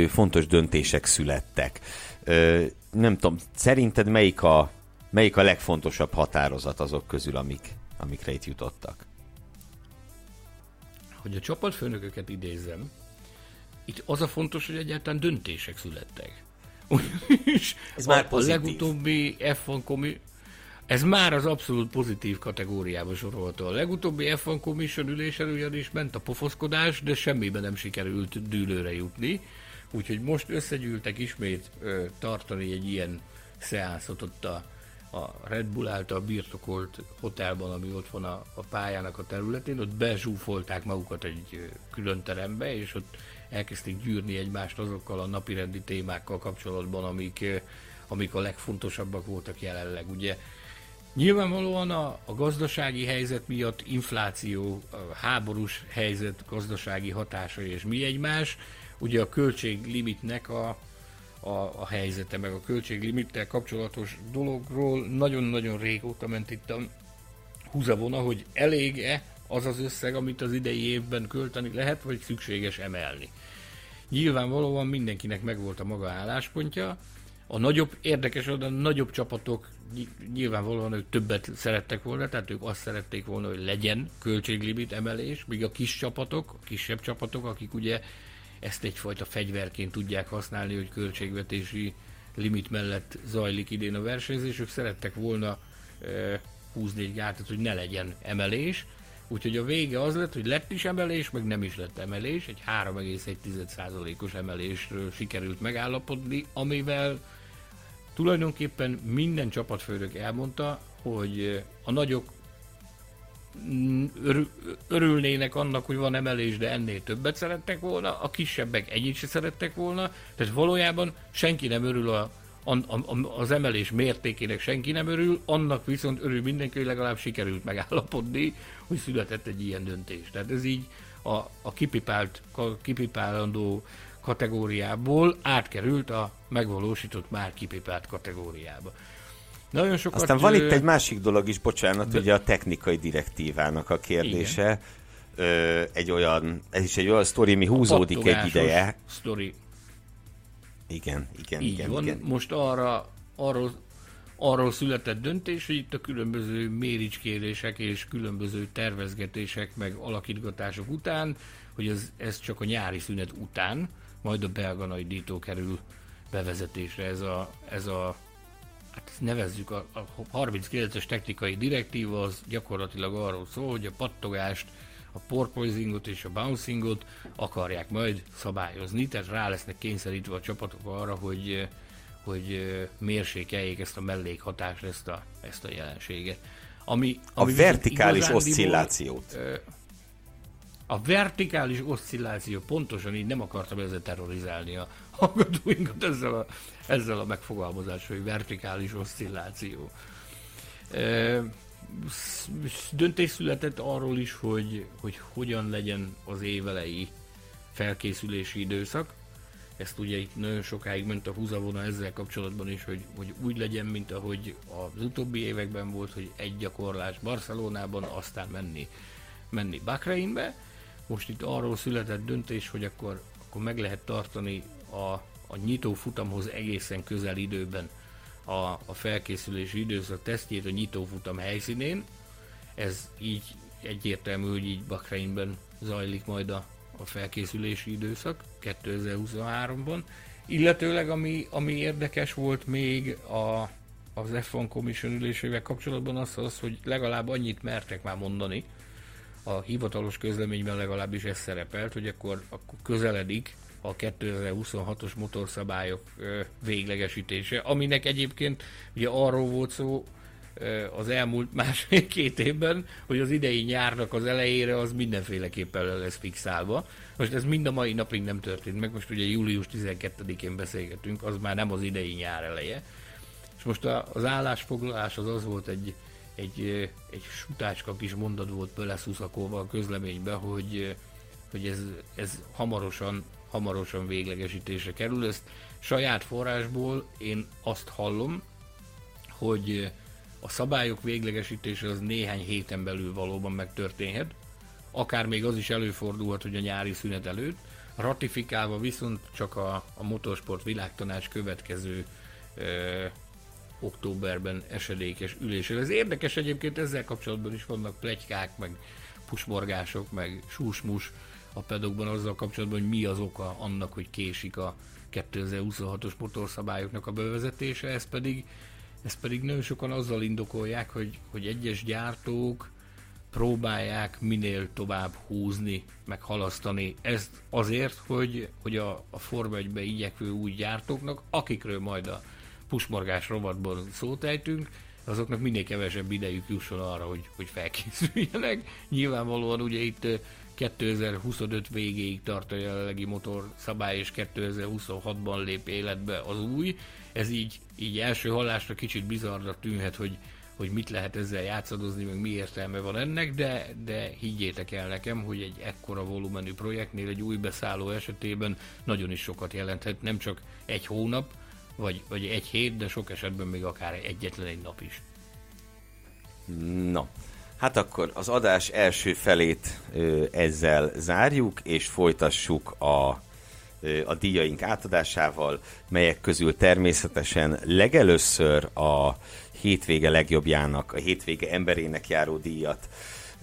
fontos döntések születtek. Nem tudom, szerinted melyik a, melyik a legfontosabb határozat azok közül, amik, amikre itt jutottak? hogy a csapatfőnököket idézem, itt az a fontos, hogy egyáltalán döntések születtek. Ugyanis Ez már a, a legutóbbi F1 komi, ez már az abszolút pozitív kategóriába sorolható. A legutóbbi F1 Commission ülésen ugyanis ment a pofoszkodás, de semmiben nem sikerült dűlőre jutni. Úgyhogy most összegyűltek ismét ö, tartani egy ilyen szeánszot ott a a Red Bull által birtokolt hotelban, ami ott van a, a pályának a területén, ott bezsúfolták magukat egy külön terembe, és ott elkezdték gyűrni egymást azokkal a napirendi témákkal kapcsolatban, amik, amik a legfontosabbak voltak jelenleg. Ugye Nyilvánvalóan a, a gazdasági helyzet miatt infláció, a háborús helyzet gazdasági hatásai és mi egymás, ugye a költséglimitnek a, a, a helyzete, meg a költséglimittel kapcsolatos dologról nagyon-nagyon régóta ment itt a húzavona, hogy elég-e az az összeg, amit az idei évben költeni lehet, vagy szükséges emelni. Nyilvánvalóan mindenkinek megvolt a maga álláspontja, a nagyobb, érdekes, a nagyobb csapatok nyilvánvalóan ők többet szerettek volna, tehát ők azt szerették volna, hogy legyen költséglimit emelés, míg a kis csapatok, a kisebb csapatok, akik ugye ezt egyfajta fegyverként tudják használni, hogy költségvetési limit mellett zajlik idén a versenyzés, ők szerettek volna e, húzni egy gátat, hogy ne legyen emelés, úgyhogy a vége az lett, hogy lett is emelés, meg nem is lett emelés, egy 3,1%-os emelésről sikerült megállapodni, amivel tulajdonképpen minden csapatfőnök elmondta, hogy a nagyok örülnének annak, hogy van emelés, de ennél többet szerettek volna, a kisebbek ennyit se szerettek volna, tehát valójában senki nem örül a, a, a, az emelés mértékének senki nem örül, annak viszont örül mindenki, hogy legalább sikerült megállapodni, hogy született egy ilyen döntés. Tehát ez így a, a kipipált, kipipálandó kategóriából átkerült a megvalósított már kipipált kategóriába. Nagyon sokat... Aztán van itt egy másik dolog is, bocsánat, de... ugye a technikai direktívának a kérdése. Ö, egy olyan, ez is egy olyan sztori, mi húzódik egy ideje. Sztori. Igen, igen, Így igen, van. igen. Most arra, arról, arról született döntés, hogy itt a különböző méricskérések és különböző tervezgetések meg alakítgatások után, hogy ez, ez csak a nyári szünet után, majd a belga nagy dító kerül bevezetésre ez a, ez a hát ezt nevezzük a, a 39-es technikai direktíva, az gyakorlatilag arról szól, hogy a pattogást, a porpoisingot és a bouncingot akarják majd szabályozni, tehát rá lesznek kényszerítve a csapatok arra, hogy, hogy mérsékeljék ezt a mellékhatást, ezt a, ezt a jelenséget. Ami, ami a vertikális oszcillációt. A vertikális oszcilláció, pontosan így nem akartam ezzel terrorizálni a hallgatóinkat ezzel a, ezzel a megfogalmazással, hogy vertikális oszcilláció. E, döntés született arról is, hogy, hogy hogyan legyen az évelei felkészülési időszak. ezt ugye itt nagyon sokáig ment a húzavona ezzel kapcsolatban is, hogy, hogy úgy legyen, mint ahogy az utóbbi években volt, hogy egy gyakorlás Barcelonában, aztán menni, menni Bakreinbe. Most itt arról született döntés, hogy akkor, akkor meg lehet tartani a, a nyitó futamhoz egészen közel időben a, a felkészülési időszak tesztjét a nyitófutam helyszínén. Ez így egyértelmű, hogy így Bakreinben zajlik majd a, a felkészülési időszak 2023-ban. Illetőleg ami, ami érdekes volt még a, az F1 Commission ülésével kapcsolatban az, az, hogy legalább annyit mertek már mondani, a hivatalos közleményben legalábbis ez szerepelt, hogy akkor, akkor közeledik a 2026-os motorszabályok véglegesítése, aminek egyébként ugye arról volt szó az elmúlt másfél-két évben, hogy az idei nyárnak az elejére az mindenféleképpen le lesz fixálva. Most ez mind a mai napig nem történt meg, most ugye július 12-én beszélgetünk, az már nem az idei nyár eleje. És most az állásfoglalás az az volt egy, egy, egy sutácska kis mondat volt beleszuszakolva a közleménybe, hogy, hogy ez, ez hamarosan hamarosan véglegesítésre kerül. Ezt saját forrásból én azt hallom, hogy a szabályok véglegesítése az néhány héten belül valóban megtörténhet, akár még az is előfordulhat, hogy a nyári szünet előtt, ratifikálva viszont csak a, a motorsport világtanács következő októberben esedékes ülésre. Ez érdekes egyébként, ezzel kapcsolatban is vannak plegykák, meg pusmorgások, meg súsmus, a pedokban azzal kapcsolatban, hogy mi az oka annak, hogy késik a 2026-os motorszábályoknak a bevezetése, ez pedig, ez pedig nagyon sokan azzal indokolják, hogy, hogy egyes gyártók próbálják minél tovább húzni, meg halasztani. Ezt azért, hogy, hogy a, a Forma 1 igyekvő új gyártóknak, akikről majd a pusmorgás rovatban szót ejtünk, azoknak minél kevesebb idejük jusson arra, hogy, hogy felkészüljenek. Nyilvánvalóan ugye itt 2025 végéig tart a jelenlegi szabály, és 2026-ban lép életbe az új. Ez így, így első hallásra kicsit bizarra tűnhet, hogy, hogy mit lehet ezzel játszadozni, meg mi értelme van ennek, de, de higgyétek el nekem, hogy egy ekkora volumenű projektnél egy új beszálló esetében nagyon is sokat jelenthet, nem csak egy hónap, vagy, vagy egy hét, de sok esetben még akár egyetlen egy nap is. Na, Hát akkor az adás első felét ö, ezzel zárjuk, és folytassuk a, ö, a díjaink átadásával, melyek közül természetesen legelőször a hétvége legjobbjának, a hétvége emberének járó díjat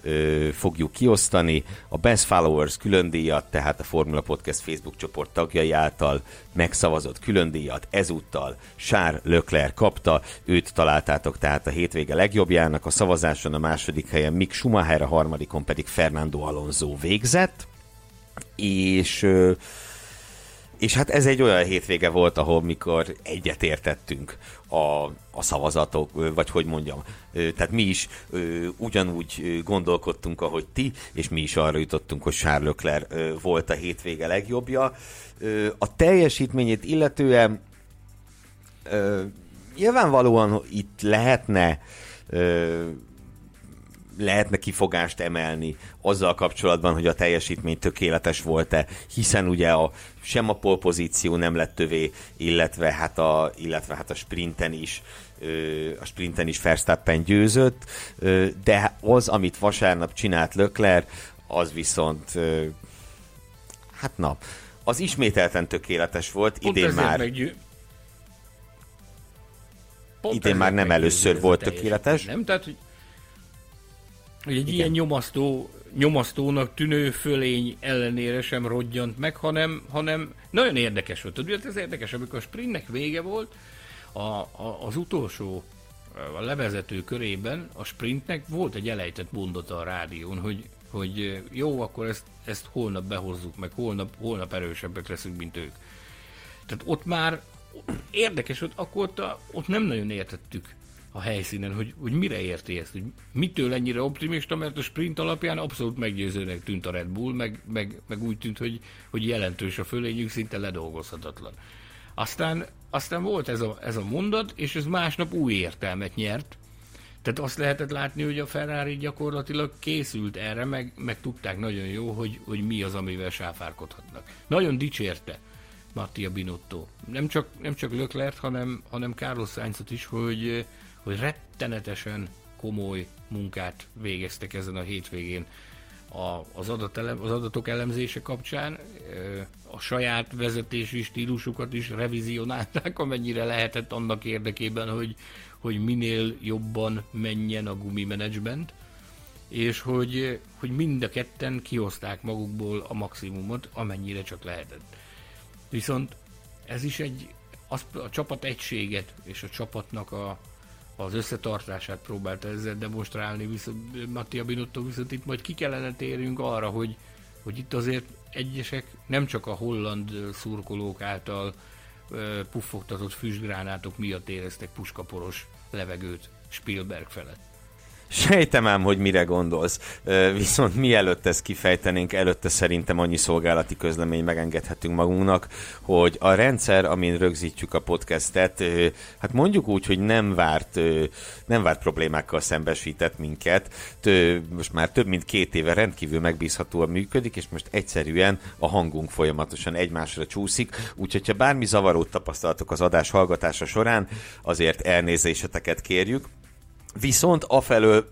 ö, fogjuk kiosztani. A Best Followers külön díjat, tehát a Formula Podcast Facebook csoport tagjai által megszavazott külön díjat ezúttal Sár Lökler kapta, őt találtátok tehát a hétvége legjobbjának, a szavazáson a második helyen Mick Schumacher, a harmadikon pedig Fernando Alonso végzett, és ö, és hát ez egy olyan hétvége volt, ahol mikor egyetértettünk a, a szavazatok, vagy hogy mondjam, tehát mi is ugyanúgy gondolkodtunk, ahogy ti, és mi is arra jutottunk, hogy Charles Leclerc volt a hétvége legjobbja. A teljesítményét illetően nyilvánvalóan itt lehetne lehetne kifogást emelni azzal kapcsolatban, hogy a teljesítmény tökéletes volt-e, hiszen ugye a, sem a polpozíció nem lett tövé, illetve hát a, illetve hát a sprinten is a sprinten is Verstappen győzött, de az, amit vasárnap csinált Lökler, az viszont hát na, az ismételten tökéletes volt, Pont idén már meggyő... Pont idén már nem először volt tökéletes. Nem, tehát hogy hogy egy Igen. ilyen nyomasztó, nyomasztónak tűnő fölény ellenére sem rodjant meg, hanem, hanem nagyon érdekes volt. Tudod, ez érdekes, amikor a sprintnek vége volt, a, a, az utolsó a levezető körében a sprintnek volt egy elejtett mondata a rádión, hogy, hogy jó, akkor ezt, ezt holnap behozzuk, meg holnap, holnap erősebbek leszünk, mint ők. Tehát ott már érdekes, hogy akkor ott, ott nem nagyon értettük a helyszínen, hogy, hogy mire érti ezt, hogy mitől ennyire optimista, mert a sprint alapján abszolút meggyőzőnek tűnt a Red Bull, meg, meg, meg úgy tűnt, hogy, hogy jelentős a fölényük, szinte ledolgozhatatlan. Aztán, aztán volt ez a, ez a mondat, és ez másnap új értelmet nyert, tehát azt lehetett látni, hogy a Ferrari gyakorlatilag készült erre, meg, meg tudták nagyon jó, hogy, hogy mi az, amivel sáfárkodhatnak. Nagyon dicsérte Mattia Binotto. Nem csak, nem csak Leclerc, hanem, hanem Carlos Sainzot is, hogy, hogy rettenetesen komoly munkát végeztek ezen a hétvégén a, az, elem, az adatok elemzése kapcsán, a saját vezetési stílusukat is revizionálták, amennyire lehetett annak érdekében, hogy, hogy minél jobban menjen a gumimenedzsment, és hogy, hogy mind a ketten kihozták magukból a maximumot, amennyire csak lehetett. Viszont ez is egy, az, a csapat egységet és a csapatnak a, az összetartását próbálta ezzel demonstrálni, viszont Mattia Binotto viszont itt majd ki kellene térjünk arra, hogy, hogy itt azért egyesek nem csak a holland szurkolók által puffogtatott füstgránátok miatt éreztek puskaporos levegőt Spielberg felett. Sejtem ám, hogy mire gondolsz. Viszont mielőtt ezt kifejtenénk, előtte szerintem annyi szolgálati közlemény megengedhetünk magunknak, hogy a rendszer, amin rögzítjük a podcastet, hát mondjuk úgy, hogy nem várt, nem várt problémákkal szembesített minket. Most már több mint két éve rendkívül megbízhatóan működik, és most egyszerűen a hangunk folyamatosan egymásra csúszik, úgyhogy ha bármi zavarót tapasztaltok az adás hallgatása során, azért elnézéseteket kérjük. Viszont afelől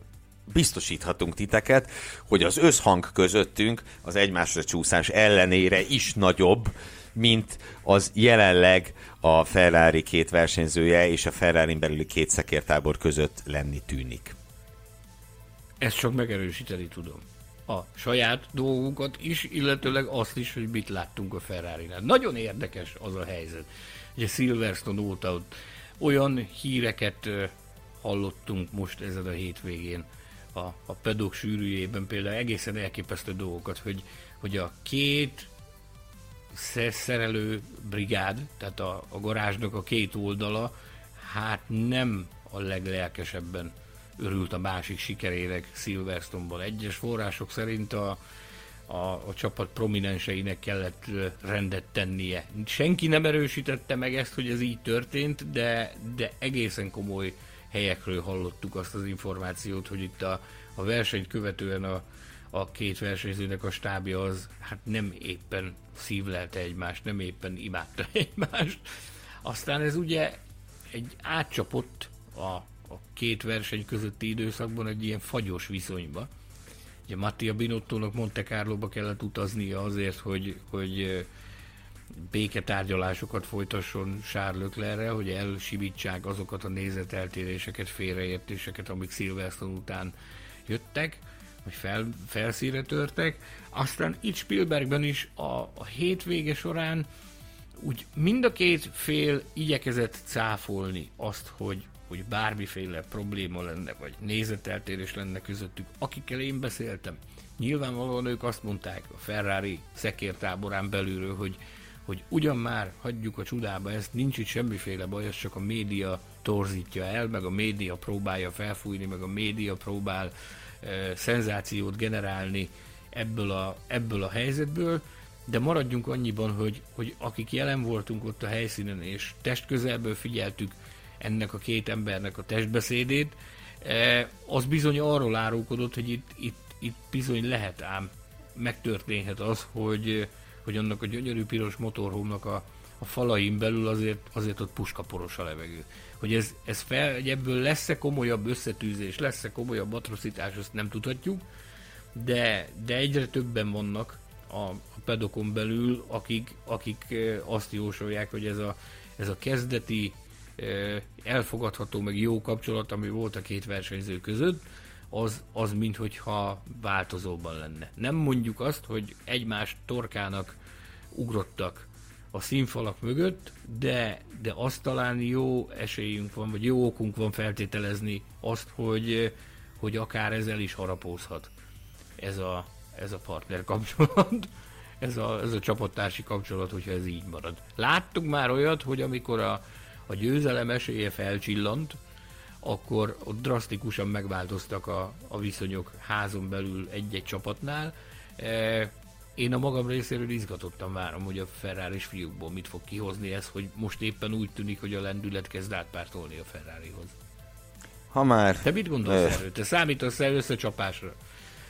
biztosíthatunk titeket, hogy az összhang közöttünk az egymásra csúszás ellenére is nagyobb, mint az jelenleg a Ferrari két versenyzője és a ferrari belüli két szekértábor között lenni tűnik. Ezt csak megerősíteni tudom. A saját dolgunkat is, illetőleg azt is, hogy mit láttunk a Ferrari-nál. Nagyon érdekes az a helyzet. Ugye Silverstone óta olyan híreket hallottunk most ezen a hétvégén a, a pedok sűrűjében például egészen elképesztő dolgokat, hogy, hogy a két szerelő brigád, tehát a, a garázsnak a két oldala, hát nem a leglelkesebben örült a másik sikerének Silverstone-ban. Egyes források szerint a, a, a csapat prominenseinek kellett rendet tennie. Senki nem erősítette meg ezt, hogy ez így történt, de, de egészen komoly helyekről hallottuk azt az információt, hogy itt a, a versenyt követően a, a két versenyzőnek a stábja az hát nem éppen szívlelte egymást, nem éppen imádta egymást. Aztán ez ugye egy átcsapott a, a két verseny közötti időszakban egy ilyen fagyos viszonyba. Ugye Mattia Binottónak Monte Carlo-ba kellett utaznia azért, hogy, hogy béketárgyalásokat folytasson Leclerre, hogy elsibítsák azokat a nézeteltéréseket, félreértéseket, amik Silverstone után jöttek, vagy fel, felszíre törtek. Aztán itt Spielbergben is a, a hétvége során úgy mind a két fél igyekezett cáfolni azt, hogy, hogy bármiféle probléma lenne, vagy nézeteltérés lenne közöttük, akikkel én beszéltem. Nyilvánvalóan ők azt mondták a Ferrari szekértáborán belülről, hogy hogy ugyan már hagyjuk a csudába ezt, nincs itt semmiféle baj, ez csak a média torzítja el, meg a média próbálja felfújni, meg a média próbál e, szenzációt generálni ebből a, ebből a helyzetből, de maradjunk annyiban, hogy, hogy akik jelen voltunk ott a helyszínen, és testközelből figyeltük ennek a két embernek a testbeszédét, e, az bizony arról árulkodott, hogy itt, itt, itt bizony lehet ám megtörténhet az, hogy, hogy annak a gyönyörű piros motorhómnak a, a falain belül azért, azért ott puskaporos a levegő. Hogy ez, ez fel, hogy ebből lesz-e komolyabb összetűzés, lesz-e komolyabb atrocitás, azt nem tudhatjuk, de, de egyre többen vannak a, a pedokon belül, akik, akik azt jósolják, hogy ez a, ez a kezdeti elfogadható, meg jó kapcsolat, ami volt a két versenyző között, az, az minthogyha változóban lenne. Nem mondjuk azt, hogy egymás torkának ugrottak a színfalak mögött, de, de azt talán jó esélyünk van, vagy jó okunk van feltételezni azt, hogy, hogy akár ezzel is harapózhat ez a, ez a partner kapcsolat, ez a, ez a csapattársi kapcsolat, hogyha ez így marad. Láttuk már olyat, hogy amikor a, a győzelem esélye felcsillant, akkor ott drasztikusan megváltoztak a, a viszonyok házon belül egy-egy csapatnál. E, én a magam részéről izgatottan várom, hogy a ferrari fiúkból mit fog kihozni ez, hogy most éppen úgy tűnik, hogy a lendület kezd átpártolni a Ferrarihoz. Ha már... Te mit gondolsz erről? Te számítasz el összecsapásra?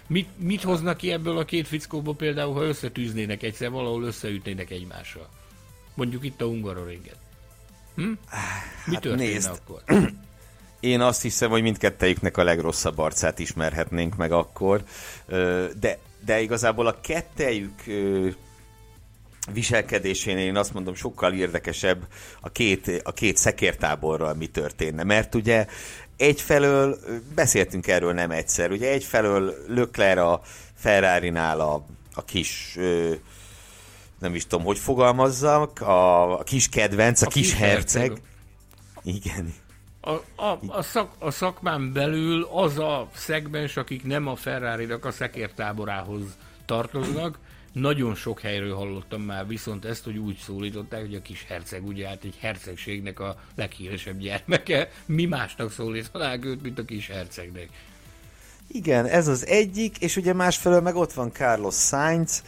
Mit, mit hoznak ki ebből a két fickóból például, ha összetűznének egyszer, valahol összeütnének egymással? Mondjuk itt a Hungaroringet. Hm? Mi Hát történne nézd. akkor? Én azt hiszem, hogy mindkettejüknek a legrosszabb arcát ismerhetnénk meg akkor, de, de igazából a kettejük viselkedésén én azt mondom sokkal érdekesebb a két, a két szekértáborral mi történne, mert ugye egyfelől, beszéltünk erről nem egyszer, ugye egyfelől Lökler a Ferrari-nál a, a kis ö, nem is tudom, hogy fogalmazzak, a, a kis kedvenc, a, A kis, kis herceg. herceg. Igen. A, a, a, szak, a szakmán belül az a szegmens, akik nem a ferrari a szekértáborához tartoznak, nagyon sok helyről hallottam már viszont ezt, hogy úgy szólították, hogy a kis herceg, ugye hát egy hercegségnek a leghíresebb gyermeke, mi másnak szólítanák őt, mint a kis hercegnek. Igen, ez az egyik, és ugye másfelől meg ott van Carlos Sainz,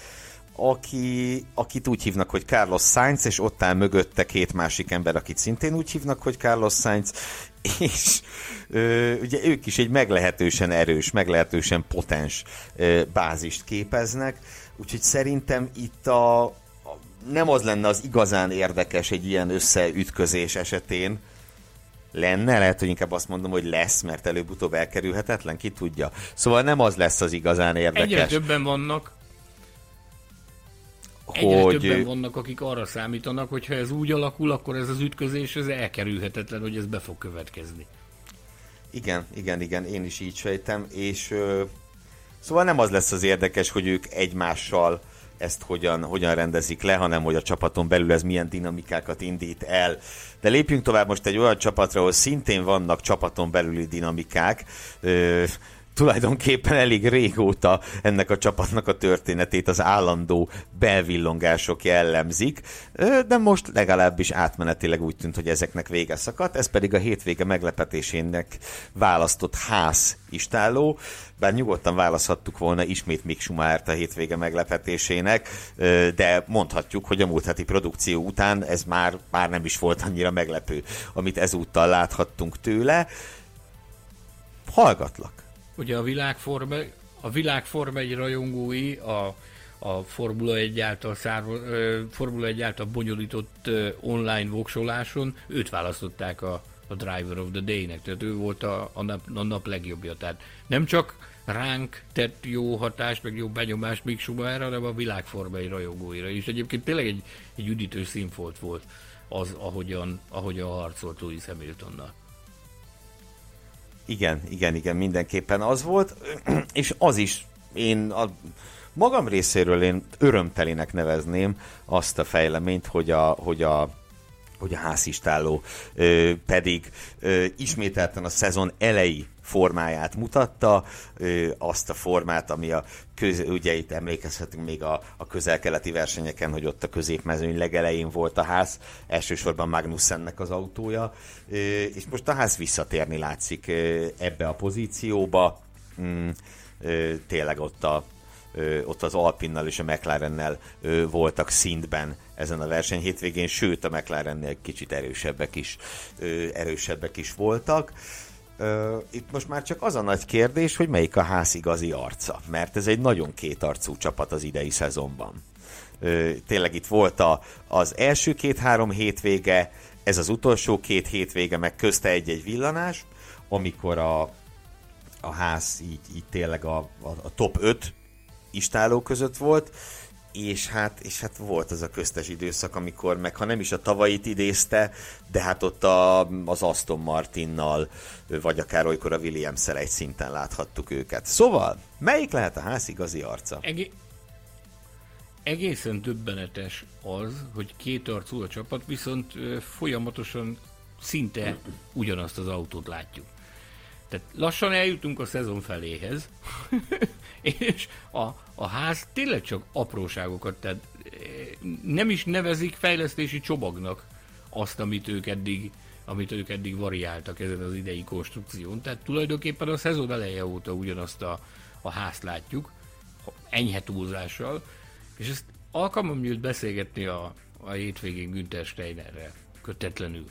aki, akit úgy hívnak, hogy Carlos Sainz, és ott áll mögötte két másik ember, akit szintén úgy hívnak, hogy Carlos Sainz, és ö, ugye ők is egy meglehetősen erős, meglehetősen potens ö, bázist képeznek, úgyhogy szerintem itt a, a nem az lenne az igazán érdekes egy ilyen összeütközés esetén, lenne, lehet, hogy inkább azt mondom, hogy lesz, mert előbb-utóbb elkerülhetetlen, ki tudja. Szóval nem az lesz az igazán Egyre érdekes, többen vannak, egyre hogy többen vannak, akik arra számítanak, hogy ha ez úgy alakul, akkor ez az ütközés, ez elkerülhetetlen, hogy ez be fog következni. igen, igen, igen, én is így sejtem, és ö, szóval nem az lesz az érdekes, hogy ők egymással ezt hogyan, hogyan rendezik le, hanem hogy a csapaton belül ez milyen dinamikákat indít el. De lépjünk tovább most egy olyan csapatra, ahol szintén vannak csapaton belüli dinamikák. Ö, tulajdonképpen elég régóta ennek a csapatnak a történetét az állandó belvillongások jellemzik, de most legalábbis átmenetileg úgy tűnt, hogy ezeknek vége szakadt, ez pedig a hétvége meglepetésének választott ház istálló, bár nyugodtan választhattuk volna ismét Mick Schumachert a hétvége meglepetésének, de mondhatjuk, hogy a múlt heti produkció után ez már, már nem is volt annyira meglepő, amit ezúttal láthattunk tőle. Hallgatlak. Ugye a világforma, a világforma egy rajongói a, a Formula 1 által, szárva, ö, Formula 1 által bonyolított online voksoláson őt választották a, a Driver of the Day-nek, tehát ő volt a, a, nap, a nap legjobbja. Tehát nem csak ránk tett jó hatást, meg jó benyomást Mick Schumacher, hanem a világformai rajongóira is. Egyébként tényleg egy, egy üdítő színfolt volt az, ahogyan, ahogyan harcolt Lewis Hamiltonnal. Igen, igen, igen, mindenképpen az volt, és az is, én a magam részéről én örömtelinek nevezném azt a fejleményt, hogy a, hogy a hogy a házistálló pedig ö, ismételten a szezon elejé formáját mutatta, azt a formát, ami a köz, ugye itt emlékezhetünk még a, a közel-keleti versenyeken, hogy ott a középmezőny legelején volt a ház, elsősorban Magnussennek az autója, és most a ház visszatérni látszik ebbe a pozícióba, mm, tényleg ott a ott az Alpinnal és a McLarennel voltak szintben ezen a verseny hétvégén, sőt a McLarennél kicsit erősebbek is, erősebbek is voltak. Itt most már csak az a nagy kérdés, hogy melyik a ház igazi arca, mert ez egy nagyon kétarcú csapat az idei szezonban. Tényleg itt volt a, az első két-három hétvége, ez az utolsó két hétvége, meg közte egy-egy villanás, amikor a, a ház így, így tényleg a, a, a top 5 istáló között volt, és hát, és hát volt az a köztes időszak, amikor meg ha nem is a tavait idézte, de hát ott a, az Aston Martinnal, vagy akár olykor a williams egy szinten láthattuk őket. Szóval, melyik lehet a ház igazi arca? Egé- egészen döbbenetes az, hogy két arcú a csapat, viszont folyamatosan szinte ugyanazt az autót látjuk. Tehát lassan eljutunk a szezon feléhez, és a, a ház tényleg csak apróságokat, tehát eh, nem is nevezik fejlesztési csobagnak azt, amit ők eddig amit ők eddig variáltak ezen az idei konstrukción. Tehát tulajdonképpen a szezon eleje óta ugyanazt a, a házt látjuk, enyhe túlzással, és ezt alkalmam nyílt beszélgetni a, a hétvégén Günther Steinerrel, kötetlenül.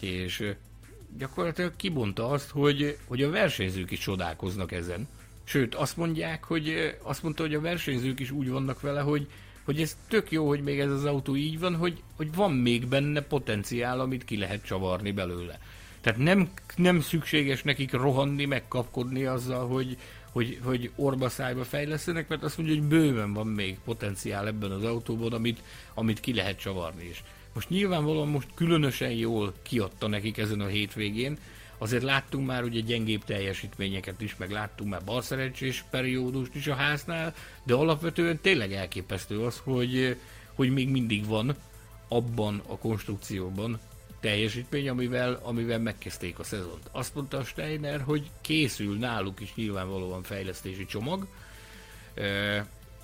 És ö, gyakorlatilag kibonta azt, hogy, hogy a versenyzők is csodálkoznak ezen. Sőt, azt mondják, hogy azt mondta, hogy a versenyzők is úgy vannak vele, hogy hogy ez tök jó, hogy még ez az autó így van, hogy, hogy van még benne potenciál, amit ki lehet csavarni belőle. Tehát nem, nem szükséges nekik rohanni, megkapkodni azzal, hogy, hogy, hogy orba szájba fejlesztenek, mert azt mondja, hogy bőven van még potenciál ebben az autóban, amit, amit ki lehet csavarni is. Most nyilvánvalóan most különösen jól kiadta nekik ezen a hétvégén, azért láttunk már ugye gyengébb teljesítményeket is, meg láttunk már balszerencsés periódust is a háznál, de alapvetően tényleg elképesztő az, hogy, hogy még mindig van abban a konstrukcióban teljesítmény, amivel, amivel megkezdték a szezont. Azt mondta a Steiner, hogy készül náluk is nyilvánvalóan fejlesztési csomag.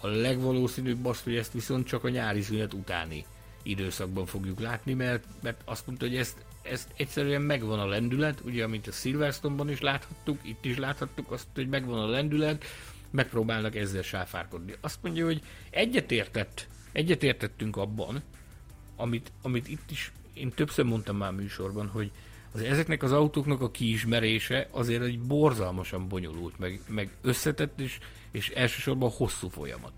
A legvalószínűbb az, hogy ezt viszont csak a nyári szünet utáni időszakban fogjuk látni, mert, mert azt mondta, hogy ezt, ezt egyszerűen megvan a lendület, ugye, amint a Silverstone-ban is láthattuk, itt is láthattuk azt, hogy megvan a lendület, megpróbálnak ezzel sáfárkodni. Azt mondja, hogy egyetértett, egyetértettünk abban, amit, amit itt is én többször mondtam már műsorban, hogy az ezeknek az autóknak a kiismerése azért egy borzalmasan bonyolult, meg, meg összetett, és, és elsősorban hosszú folyamat.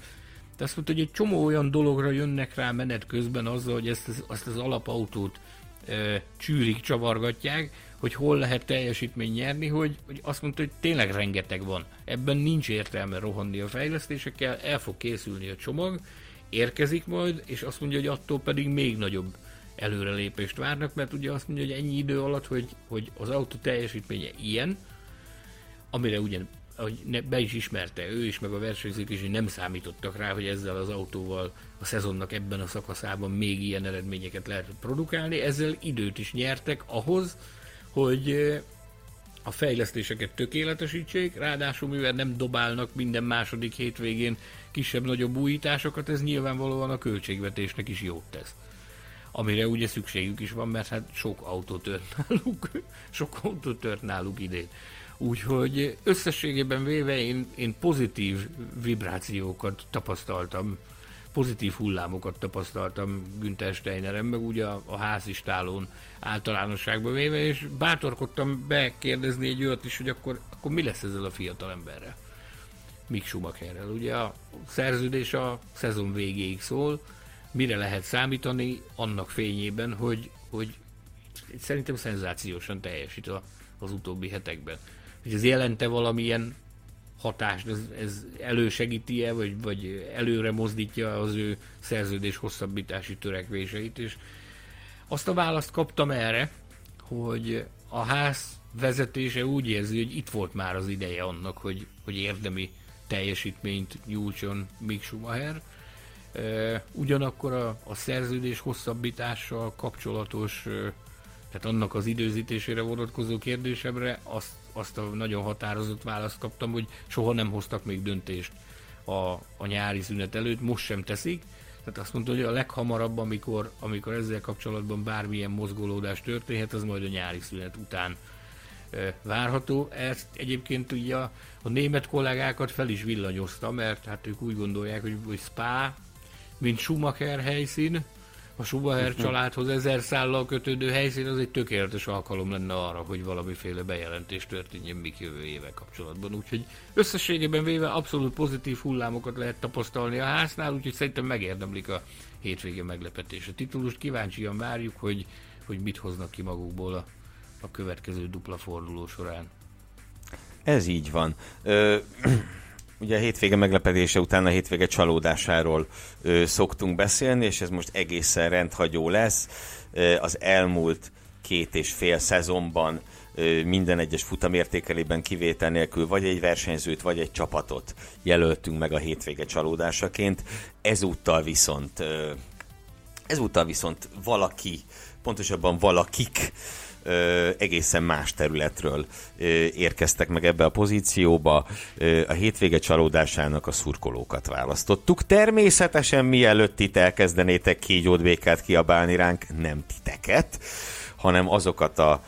De azt mondta, hogy egy csomó olyan dologra jönnek rá menet közben azzal, hogy ezt, az, azt az alapautót e, csűrik, csavargatják, hogy hol lehet teljesítmény nyerni, hogy, hogy azt mondta, hogy tényleg rengeteg van. Ebben nincs értelme rohanni a fejlesztésekkel, el fog készülni a csomag, érkezik majd, és azt mondja, hogy attól pedig még nagyobb előrelépést várnak, mert ugye azt mondja, hogy ennyi idő alatt, hogy, hogy az autó teljesítménye ilyen, amire ugye ahogy be is ismerte ő is, meg a versenyzők is, hogy nem számítottak rá, hogy ezzel az autóval a szezonnak ebben a szakaszában még ilyen eredményeket lehet produkálni. Ezzel időt is nyertek ahhoz, hogy a fejlesztéseket tökéletesítsék, ráadásul mivel nem dobálnak minden második hétvégén kisebb-nagyobb újításokat, ez nyilvánvalóan a költségvetésnek is jót tesz amire ugye szükségük is van, mert hát sok autó tört náluk, sok autó tört náluk idén. Úgyhogy összességében véve én, én pozitív vibrációkat tapasztaltam, pozitív hullámokat tapasztaltam Günther Steineren, meg ugye a, a házistálón általánosságban véve, és bátorkodtam bekérdezni egy olyat is, hogy akkor, akkor mi lesz ezzel a fiatal emberrel. Mick Schumacherrel. Ugye a szerződés a szezon végéig szól, mire lehet számítani annak fényében, hogy, hogy szerintem szenzációsan teljesít a, az utóbbi hetekben. Hogy ez jelente valamilyen hatást, ez, ez elősegíti-e, vagy, vagy előre mozdítja az ő szerződés hosszabbítási törekvéseit, és azt a választ kaptam erre, hogy a ház vezetése úgy érzi, hogy itt volt már az ideje annak, hogy, hogy érdemi teljesítményt nyújtson Mick Schumacher, Ugyanakkor a, a szerződés hosszabbítással kapcsolatos, tehát annak az időzítésére vonatkozó kérdésemre azt, azt a nagyon határozott választ kaptam, hogy soha nem hoztak még döntést a, a nyári szünet előtt, most sem teszik. Tehát azt mondta, hogy a leghamarabb, amikor, amikor ezzel kapcsolatban bármilyen mozgolódás történhet, az majd a nyári szünet után várható. Ezt egyébként ugye a, a német kollégákat fel is villanyozta, mert hát ők úgy gondolják, hogy, hogy Spa mint Schumacher helyszín, a mhm. családhoz ezer szállal kötődő helyszín, az egy tökéletes alkalom lenne arra, hogy valamiféle bejelentés történjen még jövő éve kapcsolatban. Úgyhogy összességében véve abszolút pozitív hullámokat lehet tapasztalni a háznál, úgyhogy szerintem megérdemlik a hétvége meglepetés. A titulust kíváncsian várjuk, hogy, hogy mit hoznak ki magukból a, a következő dupla forduló során. Ez így van. Ö- Ugye a hétvége meglepetése után a hétvége csalódásáról ö, szoktunk beszélni, és ez most egészen rendhagyó lesz. Ö, az elmúlt két és fél szezonban ö, minden egyes futamértékelében kivétel nélkül vagy egy versenyzőt, vagy egy csapatot jelöltünk meg a hétvége csalódásaként. Ezúttal viszont ö, ezúttal viszont valaki, pontosabban valakik egészen más területről érkeztek meg ebbe a pozícióba. A hétvége csalódásának a szurkolókat választottuk. Természetesen mielőtt itt elkezdenétek kígyódvékát kiabálni ránk, nem titeket, hanem azokat a,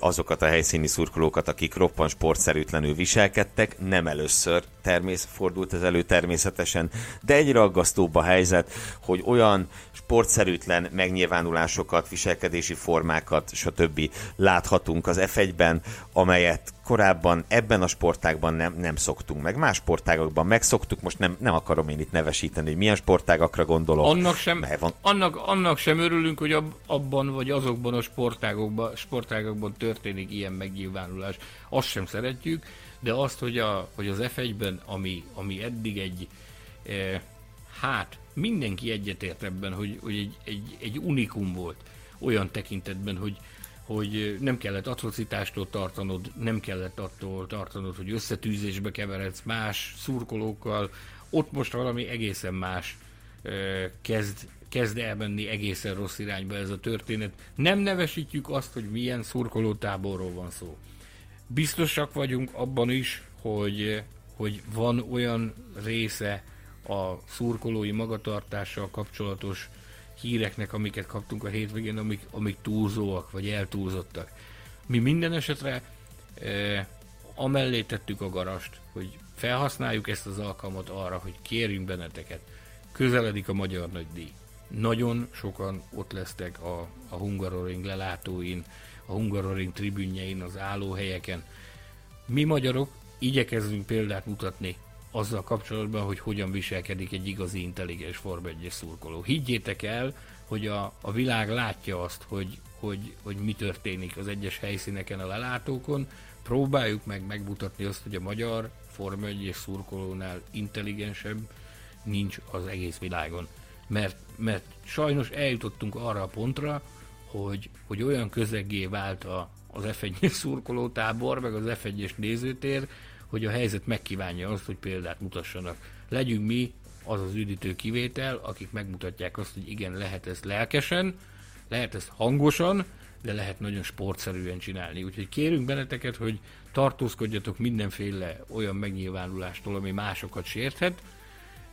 azokat a helyszíni szurkolókat, akik roppan sportszerűtlenül viselkedtek. Nem először termész, fordult ez elő természetesen, de egyre aggasztóbb a helyzet, hogy olyan sportszerűtlen megnyilvánulásokat, viselkedési formákat, stb. láthatunk az F1-ben, amelyet korábban ebben a sportágban nem, nem szoktunk meg. Más sportágokban megszoktuk, most nem, nem akarom én itt nevesíteni, hogy milyen sportágakra gondolok. Annak sem, van. Annak, annak sem örülünk, hogy ab, abban vagy azokban a sportágokban, sportágokban történik ilyen megnyilvánulás. Azt sem szeretjük, de azt, hogy, a, hogy az F1-ben, ami, ami eddig egy, e, hát mindenki egyetért ebben, hogy, hogy egy, egy, egy unikum volt olyan tekintetben, hogy, hogy nem kellett atrocitástól tartanod, nem kellett attól tartanod, hogy összetűzésbe keveredsz más szurkolókkal, ott most valami egészen más kezd, kezd elmenni egészen rossz irányba ez a történet. Nem nevesítjük azt, hogy milyen szurkolótáborról van szó. Biztosak vagyunk abban is, hogy, hogy van olyan része a szurkolói magatartással kapcsolatos híreknek, amiket kaptunk a hétvégén, amik, amik túlzóak, vagy eltúlzottak. Mi minden esetre e, amellé tettük a garast, hogy felhasználjuk ezt az alkalmat arra, hogy kérjünk benneteket. Közeledik a Magyar Nagy Díj. Nagyon sokan ott lesztek a, a Hungaroring lelátóin, a Hungaroring tribünjein, az állóhelyeken. Mi magyarok igyekezzünk példát mutatni azzal kapcsolatban, hogy hogyan viselkedik egy igazi intelligens Form 1 szurkoló. Higgyétek el, hogy a, a világ látja azt, hogy, hogy, hogy mi történik az egyes helyszíneken, a lelátókon. Próbáljuk meg megmutatni azt, hogy a magyar Form 1 szurkolónál intelligensebb nincs az egész világon. Mert, mert sajnos eljutottunk arra a pontra, hogy, hogy olyan közeggé vált a, az F1-es szurkolótábor, meg az F1-es nézőtér, hogy a helyzet megkívánja azt, hogy példát mutassanak. Legyünk mi az az üdítő kivétel, akik megmutatják azt, hogy igen, lehet ezt lelkesen, lehet ezt hangosan, de lehet nagyon sportszerűen csinálni. Úgyhogy kérünk benneteket, hogy tartózkodjatok mindenféle olyan megnyilvánulástól, ami másokat sérthet,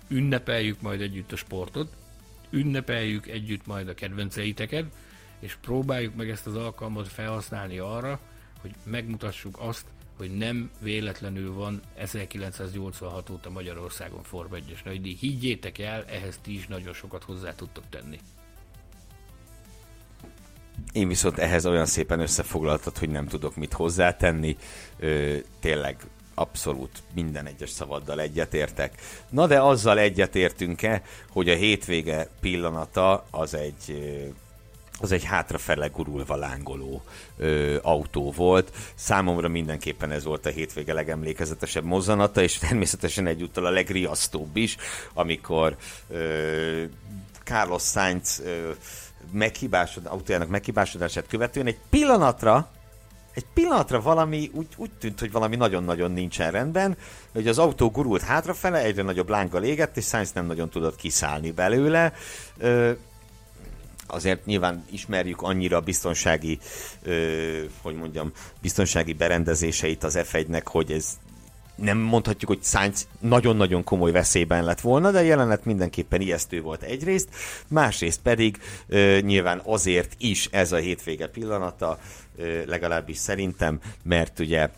ünnepeljük majd együtt a sportot, ünnepeljük együtt majd a kedvenceiteket, és próbáljuk meg ezt az alkalmat felhasználni arra, hogy megmutassuk azt, hogy nem véletlenül van 1986 óta Magyarországon Form 1-es nagydíj. Higgyétek el, ehhez ti is nagyon sokat hozzá tudtok tenni. Én viszont ehhez olyan szépen összefoglaltad, hogy nem tudok mit hozzátenni. Ö, tényleg abszolút minden egyes szavaddal egyetértek. Na de azzal egyetértünk-e, hogy a hétvége pillanata az egy az egy hátrafele gurulva lángoló ö, autó volt. Számomra mindenképpen ez volt a hétvége legemlékezetesebb mozzanata, és természetesen egyúttal a legriasztóbb is, amikor ö, Carlos Sainz ö, meghibásod, autójának meghibásodását követően egy pillanatra egy pillanatra valami úgy, úgy tűnt, hogy valami nagyon-nagyon nincsen rendben, hogy az autó gurult hátrafele, egyre nagyobb lánggal égett, és Sainz nem nagyon tudott kiszállni belőle. Ö, azért nyilván ismerjük annyira a biztonsági, ö, hogy mondjam, biztonsági berendezéseit az F1-nek, hogy ez nem mondhatjuk, hogy Sainz nagyon-nagyon komoly veszélyben lett volna, de jelenet mindenképpen ijesztő volt egyrészt, másrészt pedig ö, nyilván azért is ez a hétvége pillanata, ö, legalábbis szerintem, mert ugye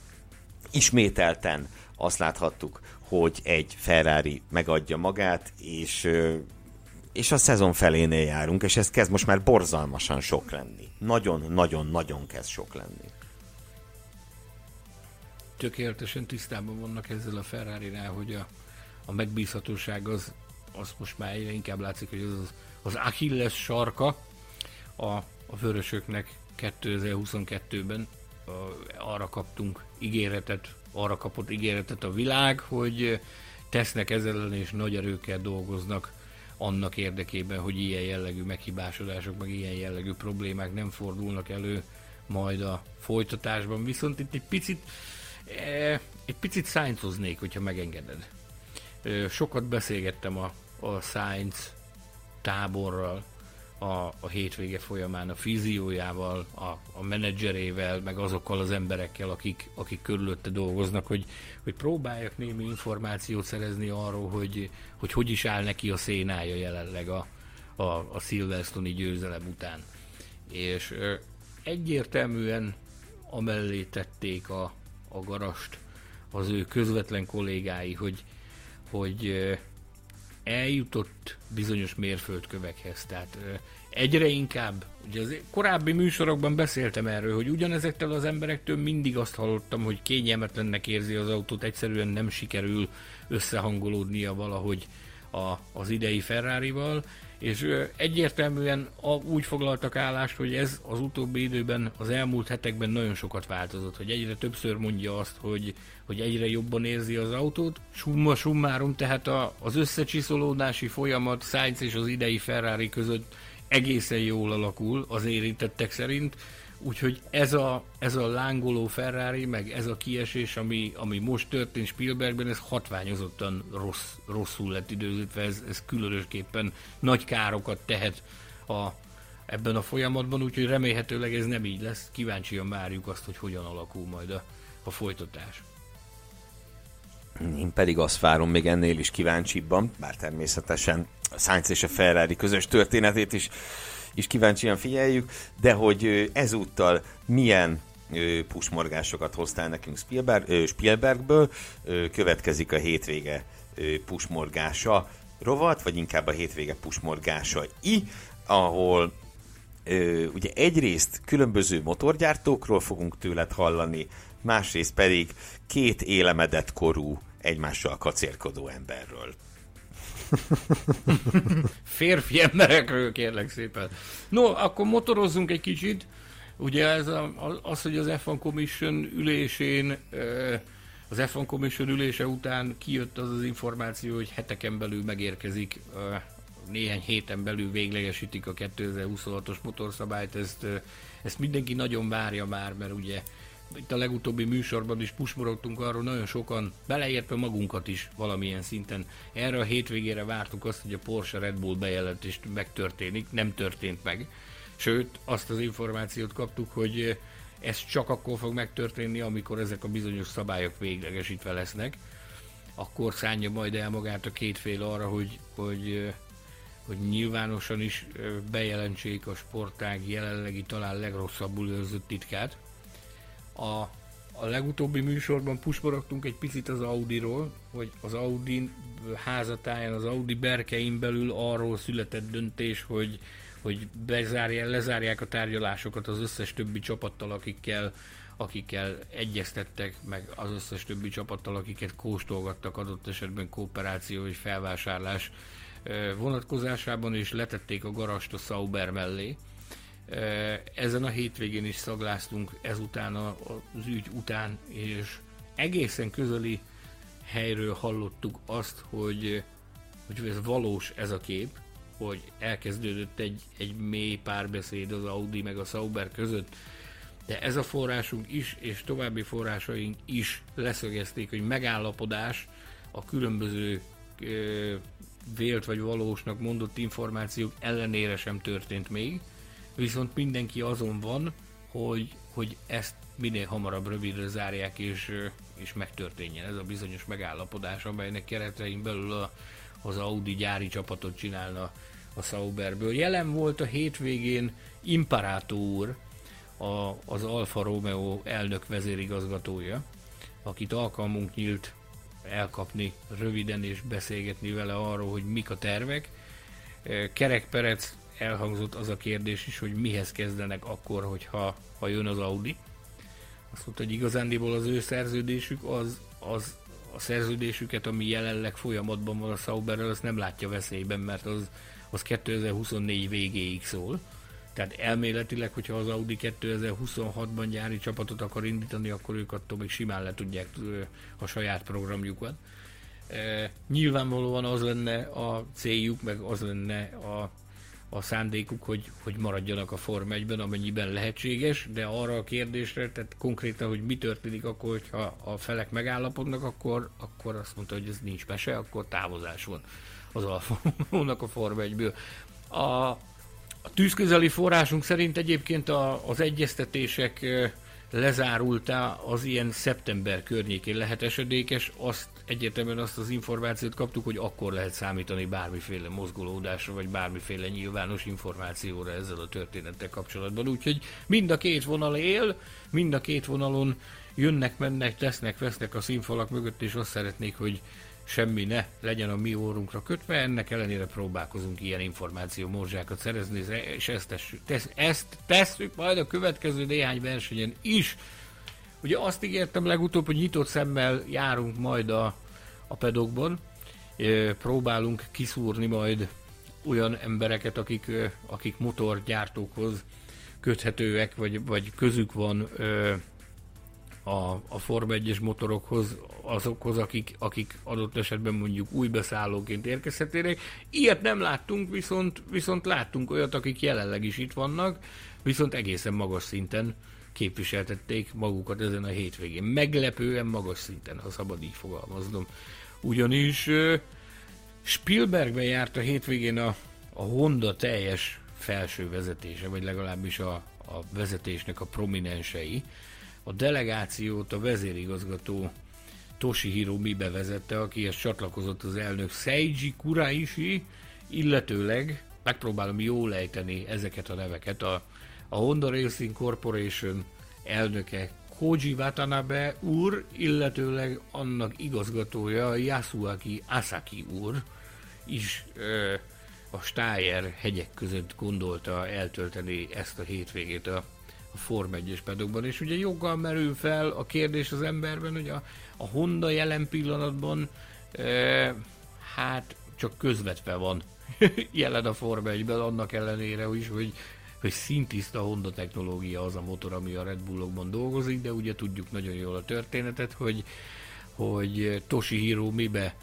ismételten azt láthattuk, hogy egy Ferrari megadja magát, és ö, és a szezon felénél járunk, és ez kezd most már borzalmasan sok lenni. Nagyon-nagyon-nagyon kezd sok lenni. Tökéletesen tisztában vannak ezzel a ferrari hogy a, a megbízhatóság az, az most már egyre inkább látszik, hogy az, az Achilles sarka a, a vörösöknek 2022-ben arra kaptunk ígéretet, arra kapott ígéretet a világ, hogy tesznek ezzel és nagy erőkkel dolgoznak annak érdekében, hogy ilyen jellegű meghibásodások, meg ilyen jellegű problémák nem fordulnak elő majd a folytatásban. Viszont itt egy picit, eh, egy picit szájncoznék, hogyha megengeded. Sokat beszélgettem a, a Science táborral, a, a hétvége folyamán a fiziójával, a, a menedzserével, meg azokkal az emberekkel, akik, akik körülötte dolgoznak, hogy, hogy próbáljak némi információt szerezni arról, hogy, hogy hogy is áll neki a szénája jelenleg a, a, a Silverstone-i győzelem után. És ö, egyértelműen amellé tették a, a garast az ő közvetlen kollégái, hogy, hogy eljutott bizonyos mérföldkövekhez. Tehát egyre inkább, ugye az korábbi műsorokban beszéltem erről, hogy ugyanezektől az emberektől mindig azt hallottam, hogy kényelmetlennek érzi az autót, egyszerűen nem sikerül összehangolódnia valahogy a, az idei Ferrari-val, és egyértelműen úgy foglaltak állást, hogy ez az utóbbi időben, az elmúlt hetekben nagyon sokat változott, hogy egyre többször mondja azt, hogy, hogy egyre jobban érzi az autót. Summa summarum, tehát a, az összecsiszolódási folyamat Sainz és az idei Ferrari között egészen jól alakul az érintettek szerint, úgyhogy ez a, ez a lángoló Ferrari, meg ez a kiesés, ami, ami most történt Spielbergben, ez hatványozottan rossz, rosszul lett időzítve, ez, ez különösképpen nagy károkat tehet a, ebben a folyamatban, úgyhogy remélhetőleg ez nem így lesz. Kíváncsian várjuk azt, hogy hogyan alakul majd a, a folytatás. Én pedig azt várom még ennél is kíváncsibban, bár természetesen a Sainz és a Ferrari közös történetét is, is kíváncsian figyeljük, de hogy ezúttal milyen pusmorgásokat hoztál nekünk Spielberg, Spielbergből, következik a hétvége pusmorgása rovat, vagy inkább a hétvége pusmorgása i, ahol ugye egyrészt különböző motorgyártókról fogunk tőled hallani, másrészt pedig két élemedett korú, egymással kacérkodó emberről. Férfi emberekről kérlek szépen. No, akkor motorozzunk egy kicsit. Ugye ez a, az, hogy az F1 Commission ülésén, az F1 Commission ülése után kijött az az információ, hogy heteken belül megérkezik, néhány héten belül véglegesítik a 2026-os motorszabályt, ezt, ezt mindenki nagyon várja már, mert ugye itt a legutóbbi műsorban is pusmorogtunk arról, nagyon sokan, beleértve magunkat is valamilyen szinten. Erre a hétvégére vártuk azt, hogy a Porsche Red Bull bejelentést megtörténik, nem történt meg. Sőt, azt az információt kaptuk, hogy ez csak akkor fog megtörténni, amikor ezek a bizonyos szabályok véglegesítve lesznek. Akkor szánja majd el magát a két fél arra, hogy, hogy, hogy nyilvánosan is bejelentsék a sportág jelenlegi talán legrosszabbul őrzött titkát a, a legutóbbi műsorban pusborogtunk egy picit az Audiról, hogy az Audi házatáján, az Audi berkein belül arról született döntés, hogy, hogy bezárják, lezárják a tárgyalásokat az összes többi csapattal, akikkel, akikkel egyeztettek, meg az összes többi csapattal, akiket kóstolgattak adott esetben kooperáció és felvásárlás vonatkozásában, és letették a garast a Sauber mellé ezen a hétvégén is szagláztunk ezután az ügy után, és egészen közeli helyről hallottuk azt, hogy, hogy ez valós ez a kép, hogy elkezdődött egy, egy mély párbeszéd az Audi meg a Sauber között, de ez a forrásunk is, és további forrásaink is leszögezték, hogy megállapodás a különböző ö, vélt vagy valósnak mondott információk ellenére sem történt még, viszont mindenki azon van, hogy, hogy ezt minél hamarabb rövidre zárják, és, és megtörténjen ez a bizonyos megállapodás, amelynek keretein belül a, az Audi gyári csapatot csinálna a Sauberből. Jelen volt a hétvégén Imparato úr, a, az Alfa Romeo elnök vezérigazgatója, akit alkalmunk nyílt elkapni röviden és beszélgetni vele arról, hogy mik a tervek. Kerek Perec elhangzott az a kérdés is, hogy mihez kezdenek akkor, hogyha ha jön az Audi. Azt mondta, hogy igazándiból az ő szerződésük az, az a szerződésüket, ami jelenleg folyamatban van a Sauberrel, azt nem látja veszélyben, mert az, az 2024 végéig szól. Tehát elméletileg, hogyha az Audi 2026-ban gyári csapatot akar indítani, akkor ők attól még simán le tudják a saját programjukat. E, nyilvánvalóan az lenne a céljuk, meg az lenne a a szándékuk, hogy, hogy maradjanak a Form 1-ben, amennyiben lehetséges, de arra a kérdésre, tehát konkrétan, hogy mi történik akkor, hogyha a felek megállapodnak, akkor, akkor azt mondta, hogy ez nincs mese, akkor távozás van az Alfa a Form 1-ből. A, a tűzközeli forrásunk szerint egyébként a, az egyeztetések lezárultá az ilyen szeptember környékén lehet esedékes, azt egyértelműen azt az információt kaptuk, hogy akkor lehet számítani bármiféle mozgolódásra, vagy bármiféle nyilvános információra ezzel a történettel kapcsolatban. Úgyhogy mind a két vonal él, mind a két vonalon jönnek, mennek, tesznek, vesznek a színfalak mögött, és azt szeretnék, hogy semmi ne legyen a mi órunkra kötve, ennek ellenére próbálkozunk ilyen információ morzsákat szerezni, és ezt, tesszük, tesz, ezt tesszük majd a következő néhány versenyen is. Ugye azt ígértem legutóbb, hogy nyitott szemmel járunk majd a, a pedokban, próbálunk kiszúrni majd olyan embereket, akik, akik motorgyártókhoz köthetőek, vagy, vagy közük van a, a Forma 1-es motorokhoz, azokhoz, akik, akik adott esetben mondjuk új beszállóként érkezhetnének. Ilyet nem láttunk, viszont, viszont láttunk olyat, akik jelenleg is itt vannak, viszont egészen magas szinten képviseltették magukat ezen a hétvégén. Meglepően magas szinten, ha szabad így fogalmaznom. Ugyanis Spielbergben járt a hétvégén a, a Honda teljes felső vezetése, vagy legalábbis a, a vezetésnek a prominensei. A delegációt a vezérigazgató Toshihiro Mibe vezette, akihez csatlakozott az elnök Seiji Kuraishi, illetőleg megpróbálom jól ejteni ezeket a neveket. A, a Honda Racing Corporation elnöke Koji Watanabe úr, illetőleg annak igazgatója Yasuaki Asaki úr is ö, a Steyer hegyek között gondolta eltölteni ezt a hétvégét a, a Form 1-es pedokban, és ugye joggal merül fel a kérdés az emberben, hogy a, a Honda jelen pillanatban e, hát csak közvetve van jelen a Form 1 annak ellenére is, hogy, hogy szintiszta Honda technológia az a motor, ami a Red Bullokban dolgozik, de ugye tudjuk nagyon jól a történetet, hogy, hogy Toshihiro Mibe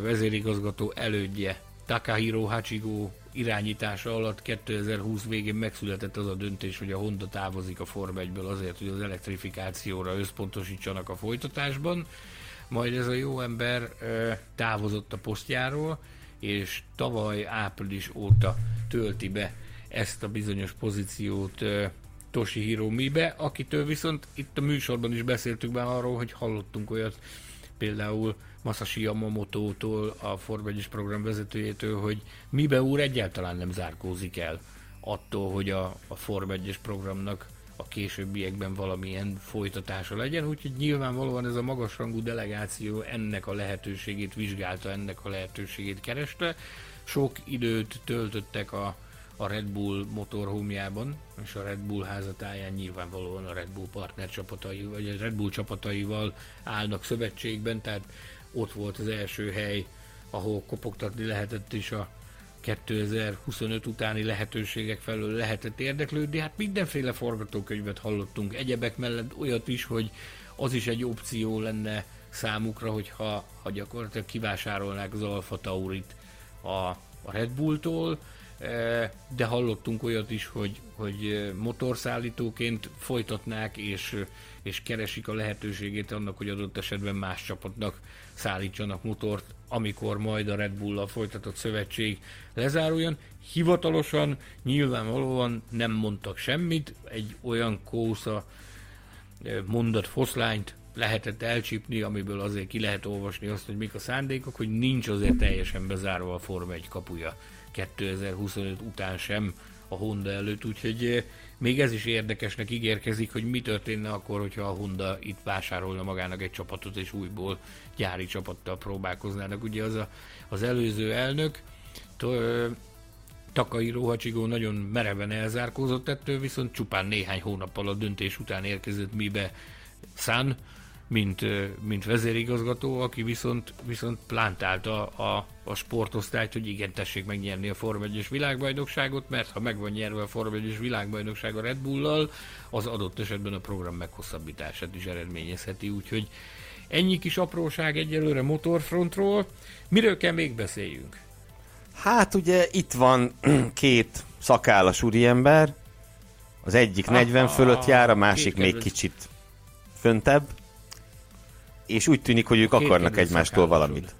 vezérigazgató elődje Takahiro Hachigo irányítása alatt 2020 végén megszületett az a döntés, hogy a Honda távozik a Form 1 azért, hogy az elektrifikációra összpontosítsanak a folytatásban. Majd ez a jó ember távozott a posztjáról, és tavaly április óta tölti be ezt a bizonyos pozíciót Toshihiro Mibe, akitől viszont itt a műsorban is beszéltük már arról, hogy hallottunk olyat, például Masashi Yamamoto-tól, a Form program vezetőjétől, hogy mibe úr egyáltalán nem zárkózik el attól, hogy a, a Form 1 programnak a későbbiekben valamilyen folytatása legyen, úgyhogy nyilvánvalóan ez a magasrangú delegáció ennek a lehetőségét vizsgálta, ennek a lehetőségét kereste. Sok időt töltöttek a, a Red Bull motorhómjában, és a Red Bull házatáján nyilvánvalóan a Red Bull partner csapatai, vagy a Red Bull csapataival állnak szövetségben, tehát ott volt az első hely, ahol kopogtatni lehetett is a 2025 utáni lehetőségek felől lehetett érdeklődni. Hát mindenféle forgatókönyvet hallottunk, egyebek mellett olyat is, hogy az is egy opció lenne számukra, hogyha ha gyakorlatilag kivásárolnák az Alfa Taurit a, a Red Bulltól, e, de hallottunk olyat is, hogy, hogy motorszállítóként folytatnák, és, és keresik a lehetőségét annak, hogy adott esetben más csapatnak szállítsanak motort, amikor majd a Red bull folytatott szövetség lezáruljon. Hivatalosan nyilvánvalóan nem mondtak semmit, egy olyan kósza mondat foszlányt lehetett elcsípni, amiből azért ki lehet olvasni azt, hogy mik a szándékok, hogy nincs azért teljesen bezárva a Forma 1 kapuja 2025 után sem a Honda előtt, úgyhogy még ez is érdekesnek ígérkezik, hogy mi történne akkor, hogyha a Honda itt vásárolna magának egy csapatot, és újból gyári csapattal próbálkoznának. Ugye az a, az előző elnök, Takahiro Hachigó nagyon mereven elzárkózott ettől, viszont csupán néhány hónappal a döntés után érkezett mibe San, mint, mint vezérigazgató, aki viszont, viszont plántálta a, a sportosztályt, hogy igen, tessék megnyerni a Form 1 világbajnokságot, mert ha meg van nyerve a Form 1 világbajnokság a Red Bull-lal, az adott esetben a program meghosszabbítását is eredményezheti, úgyhogy ennyi kis apróság egyelőre motorfrontról. Miről kell még beszéljünk? Hát ugye itt van két szakállas úriember, az egyik Aha, 40 fölött jár, a másik még kicsit föntebb és úgy tűnik, hogy ők akarnak egymástól valamit.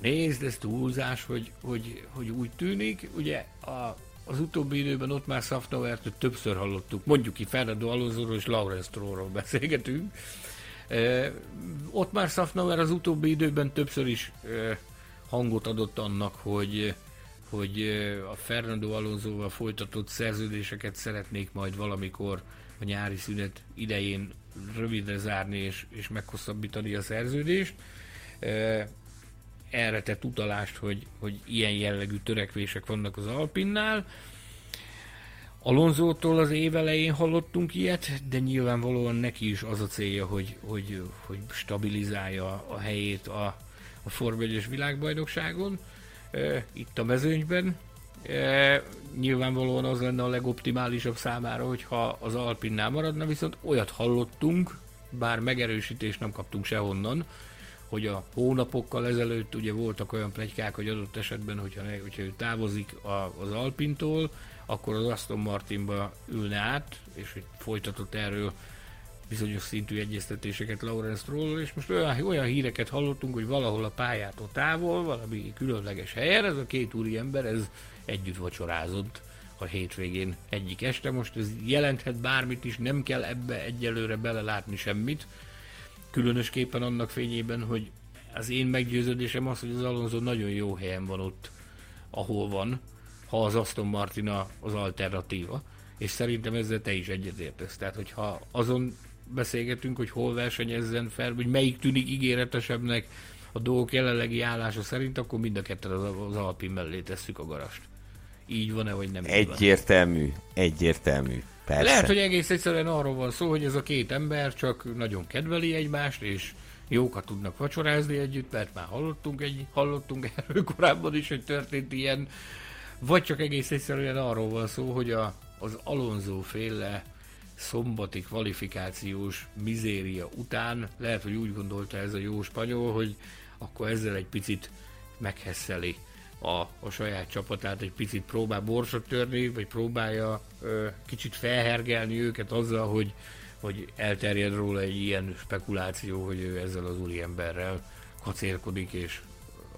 Nézd, ez túlzás, hogy, hogy, hogy úgy tűnik. Ugye a, az utóbbi időben ott már Szafnauert többször hallottuk, mondjuk ki Fernando Alonsoról és Lawrence Strollról beszélgetünk. E, ott már Szafnauer az utóbbi időben többször is e, hangot adott annak, hogy hogy a Fernando Alonsoval folytatott szerződéseket szeretnék majd valamikor a nyári szünet idején rövidre zárni és, és meghosszabbítani a szerződést. Erre tett utalást, hogy, hogy ilyen jellegű törekvések vannak az Alpinnál. Alonzótól az év elején hallottunk ilyet, de nyilvánvalóan neki is az a célja, hogy, hogy, hogy stabilizálja a helyét a, a Form 1 világbajnokságon, itt a mezőnyben. E, nyilvánvalóan az lenne a legoptimálisabb számára, hogyha az Alpinnál maradna, viszont olyat hallottunk, bár megerősítést nem kaptunk sehonnan, hogy a hónapokkal ezelőtt ugye voltak olyan plegykák, hogy adott esetben, hogyha, hogyha ő távozik a, az Alpintól, akkor az Aston Martinba ülne át, és hogy folytatott erről bizonyos szintű egyeztetéseket Lawrence Stroll, és most olyan, olyan híreket hallottunk, hogy valahol a pályától távol, valami különleges helyen, ez a két úri ember, ez együtt vacsorázott a hétvégén egyik este. Most ez jelenthet bármit is, nem kell ebbe egyelőre belelátni semmit, különösképpen annak fényében, hogy az én meggyőződésem az, hogy az Alonso nagyon jó helyen van ott, ahol van, ha az Aston Martin az alternatíva, és szerintem ezzel te is egyetértesz. Tehát, hogyha azon beszélgetünk, hogy hol versenyezzen fel, hogy melyik tűnik ígéretesebbnek a dolgok jelenlegi állása szerint, akkor mind a ketten az, az Alpin mellé tesszük a garast. Így van-e, vagy nem? Egyértelmű, egyértelmű. Persze. Lehet, hogy egész egyszerűen arról van szó, hogy ez a két ember csak nagyon kedveli egymást, és jókat tudnak vacsorázni együtt, mert már hallottunk, egy, hallottunk erről korábban is, hogy történt ilyen, vagy csak egész egyszerűen arról van szó, hogy a, az Alonso féle szombati kvalifikációs mizéria után lehet, hogy úgy gondolta ez a jó spanyol, hogy akkor ezzel egy picit meghesseli a, a saját csapatát, egy picit próbál borsot törni, vagy próbálja ö, kicsit felhergelni őket azzal, hogy, hogy elterjed róla egy ilyen spekuláció, hogy ő ezzel az úriemberrel kacérkodik, és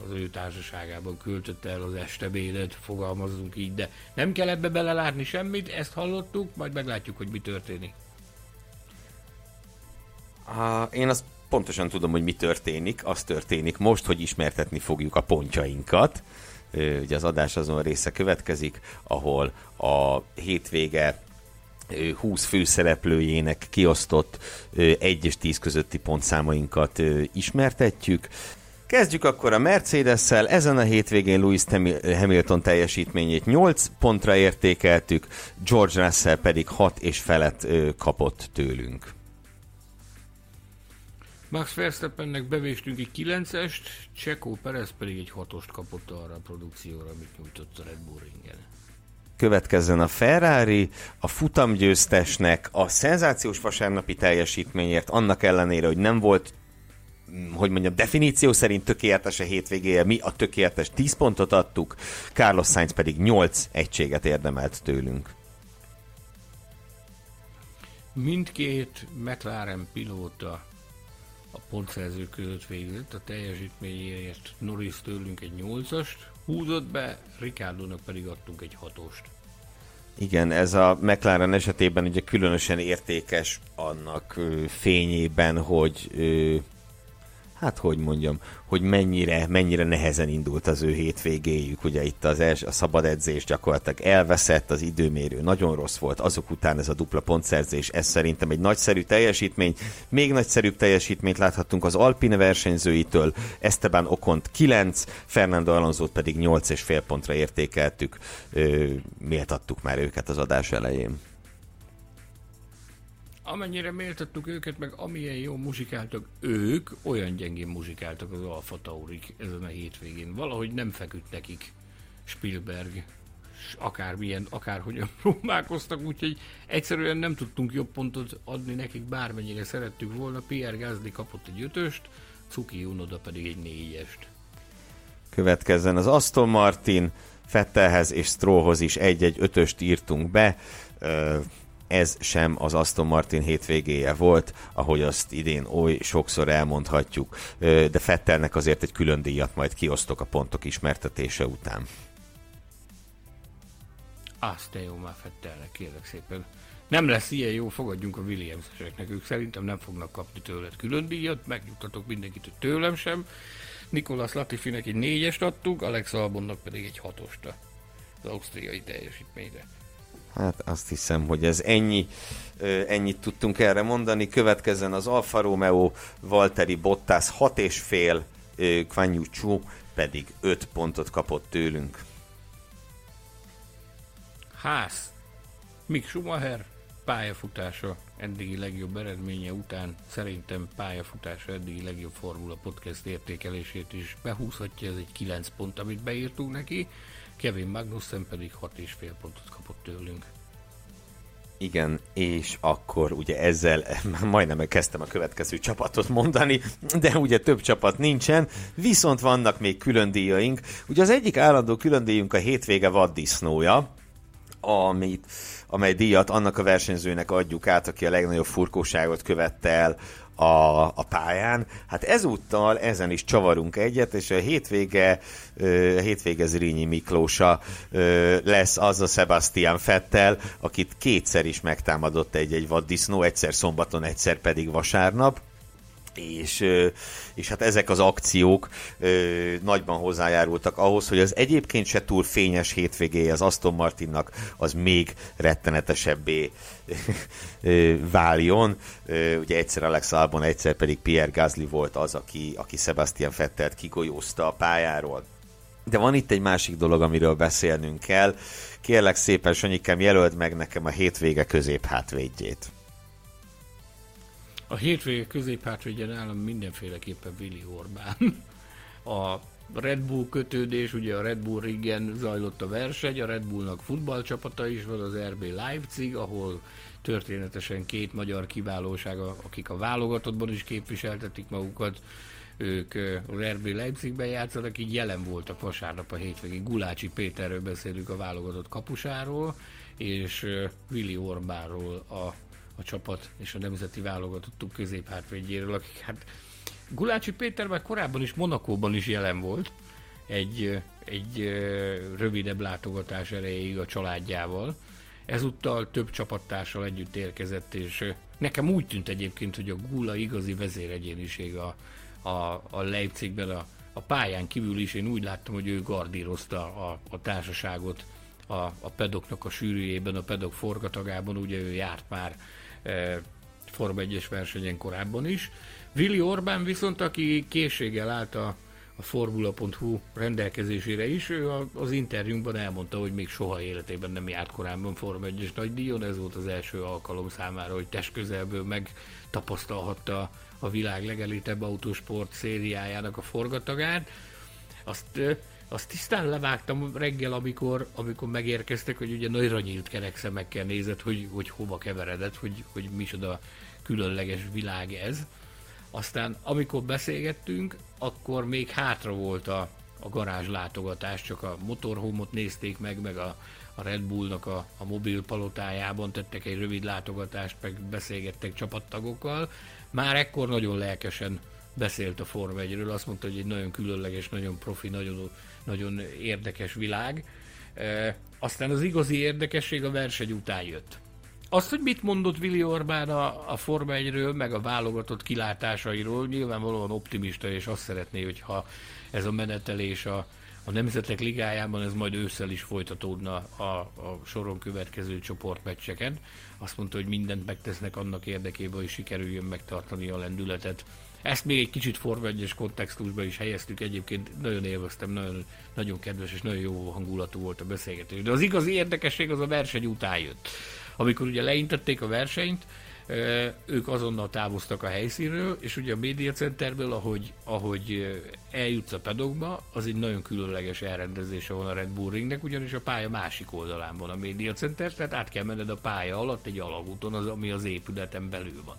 az ő társaságában költötte el az estebédet, fogalmazzunk így, de nem kell ebbe belelátni semmit, ezt hallottuk, majd meglátjuk, hogy mi történik. Uh, én azt pontosan tudom, hogy mi történik. Az történik most, hogy ismertetni fogjuk a pontjainkat. Ugye az adás azon része következik, ahol a hétvége 20 főszereplőjének kiosztott 1 és 10 közötti pontszámainkat ismertetjük. Kezdjük akkor a Mercedes-szel. Ezen a hétvégén Lewis Hamilton teljesítményét 8 pontra értékeltük, George Russell pedig 6 és felett kapott tőlünk. Max Verstappennek bevéstünk egy 9-est, Csekó Perez pedig egy 6-ost kapott arra a produkcióra, amit nyújtott a Red Bull ringen. Következzen a Ferrari, a futamgyőztesnek a szenzációs vasárnapi teljesítményért, annak ellenére, hogy nem volt hogy mondjam, definíció szerint tökéletes a hétvégéje, mi a tökéletes 10 pontot adtuk, Carlos Sainz pedig 8 egységet érdemelt tőlünk. Mindkét McLaren pilóta a pontszerző között végzett, a teljesítményéért Norris tőlünk egy 8-ast húzott be, Ricardo-nak pedig adtunk egy 6-ost. Igen, ez a McLaren esetében ugye különösen értékes annak fényében, hogy hát hogy mondjam, hogy mennyire, mennyire nehezen indult az ő hétvégéjük. Ugye itt az els, a szabad edzés gyakorlatilag elveszett, az időmérő nagyon rossz volt, azok után ez a dupla pontszerzés, ez szerintem egy nagyszerű teljesítmény. Még nagyszerűbb teljesítményt láthattunk az Alpine versenyzőitől, Esteban Okont 9, Fernando Alonso pedig 8,5 pontra értékeltük, méltattuk már őket az adás elején amennyire méltattuk őket, meg amilyen jó muzsikáltak ők, olyan gyengén muzsikáltak az Alfa Taurik ezen a hétvégén. Valahogy nem feküdt nekik Spielberg, akármilyen, akárhogyan próbálkoztak, úgyhogy egyszerűen nem tudtunk jobb pontot adni nekik, bármennyire szerettük volna. Pierre Gasly kapott egy ötöst, Cuki Unoda pedig egy négyest. Következzen az Aston Martin, Fettelhez és Strollhoz is egy-egy ötöst írtunk be ez sem az Aston Martin hétvégéje volt, ahogy azt idén oly sokszor elmondhatjuk, de Fettelnek azért egy külön díjat majd kiosztok a pontok ismertetése után. Azt te jó már Fettelnek, kérlek szépen. Nem lesz ilyen jó, fogadjunk a Williams-eseknek. Ők szerintem nem fognak kapni tőled külön díjat, megnyugtatok mindenkit, hogy tőlem sem. Nikolas Latifinek egy négyest adtuk, Alex Albonnak pedig egy hatost az ausztriai teljesítményre. Hát azt hiszem, hogy ez ennyi, ennyit tudtunk erre mondani. Következzen az Alfa Romeo, Valtteri Bottas 6,5, Kvanyu Chu pedig 5 pontot kapott tőlünk. Ház. Mick Schumacher pályafutása eddigi legjobb eredménye után szerintem pályafutása eddigi legjobb Formula Podcast értékelését is behúzhatja, ez egy 9 pont, amit beírtunk neki, Kevin Magnussen pedig 6,5 pontot kapott tőlünk. Igen, és akkor ugye ezzel majdnem kezdtem a következő csapatot mondani, de ugye több csapat nincsen, viszont vannak még külön díjaink. Ugye az egyik állandó külön díjunk a hétvége vaddisznója, amit, amely díjat annak a versenyzőnek adjuk át, aki a legnagyobb furkóságot követte el a, a pályán. Hát ezúttal ezen is csavarunk egyet, és a hétvége, a hétvége Zrínyi Miklósa lesz az a Sebastian Fettel, akit kétszer is megtámadott egy-egy vaddisznó, egyszer szombaton, egyszer pedig vasárnap és, és hát ezek az akciók nagyban hozzájárultak ahhoz, hogy az egyébként se túl fényes hétvégéje az Aston Martinnak az még rettenetesebbé váljon. Ugye egyszer Alex Albon, egyszer pedig Pierre Gasly volt az, aki, aki Sebastian Fettelt kigolyózta a pályáról. De van itt egy másik dolog, amiről beszélnünk kell. Kérlek szépen, Sanyikám, jelöld meg nekem a hétvége közép hátvédjét. A hétvége középhátvédje nálam mindenféleképpen Willy Orbán. A Red Bull kötődés, ugye a Red Bull régen zajlott a verseny, a Red Bullnak futballcsapata is van, az RB Leipzig, ahol történetesen két magyar kiválóság, akik a válogatottban is képviseltetik magukat, ők az RB Leipzigben játszanak, így jelen voltak vasárnap a hétvégén. Gulácsi Péterről beszélünk a válogatott kapusáról, és Willy Orbánról a a csapat és a nemzeti válogatottuk középhátvédjéről, akik hát Gulácsi Péter már korábban is Monakóban is jelen volt, egy, egy rövidebb látogatás erejéig a családjával. Ezúttal több csapattársal együtt érkezett, és nekem úgy tűnt egyébként, hogy a Gula igazi vezéregyéniség a, a, a Leipzigben, a, a pályán kívül is én úgy láttam, hogy ő gardírozta a, a társaságot a, a pedoknak a sűrűjében, a pedok forgatagában, ugye ő járt már Forma 1-es versenyen korábban is. Willi Orbán viszont, aki készséggel állt a, a Formula.hu rendelkezésére is, ő az interjúnkban elmondta, hogy még soha életében nem járt korábban Forma 1-es nagydíjon, ez volt az első alkalom számára, hogy testközelből megtapasztalhatta a világ legelitebb autósport szériájának a forgatagát. Azt azt tisztán levágtam reggel, amikor, amikor megérkeztek, hogy ugye nagyra nyílt kerek szemekkel nézett, hogy, hogy hova keveredett, hogy, hogy micsoda különleges világ ez. Aztán amikor beszélgettünk, akkor még hátra volt a, a garázs látogatás, csak a motorhomot nézték meg, meg a, a Red Bullnak a, a mobil palotájában tettek egy rövid látogatást, meg beszélgettek csapattagokkal. Már ekkor nagyon lelkesen beszélt a Forma 1 azt mondta, hogy egy nagyon különleges, nagyon profi, nagyon nagyon érdekes világ. E, aztán az igazi érdekesség a verseny után jött. Azt, hogy mit mondott Willi Orbán a, a Forma 1-ről, meg a válogatott kilátásairól, nyilvánvalóan optimista, és azt szeretné, hogyha ez a menetelés a, a Nemzetek Ligájában ez majd ősszel is folytatódna a, a soron következő csoportmeccseken. Azt mondta, hogy mindent megtesznek annak érdekében, hogy sikerüljön megtartani a lendületet ezt még egy kicsit Forma kontextusba is helyeztük, egyébként nagyon élveztem, nagyon, nagyon kedves és nagyon jó hangulatú volt a beszélgetés. De az igazi érdekesség az a verseny után jött. Amikor ugye leintették a versenyt, ők azonnal távoztak a helyszínről, és ugye a Media Centerből, ahogy, ahogy eljutsz a pedokba, az egy nagyon különleges elrendezése van a Red Bull Ringnek, ugyanis a pálya másik oldalán van a Media Center, tehát át kell menned a pálya alatt egy alagúton, az, ami az épületen belül van.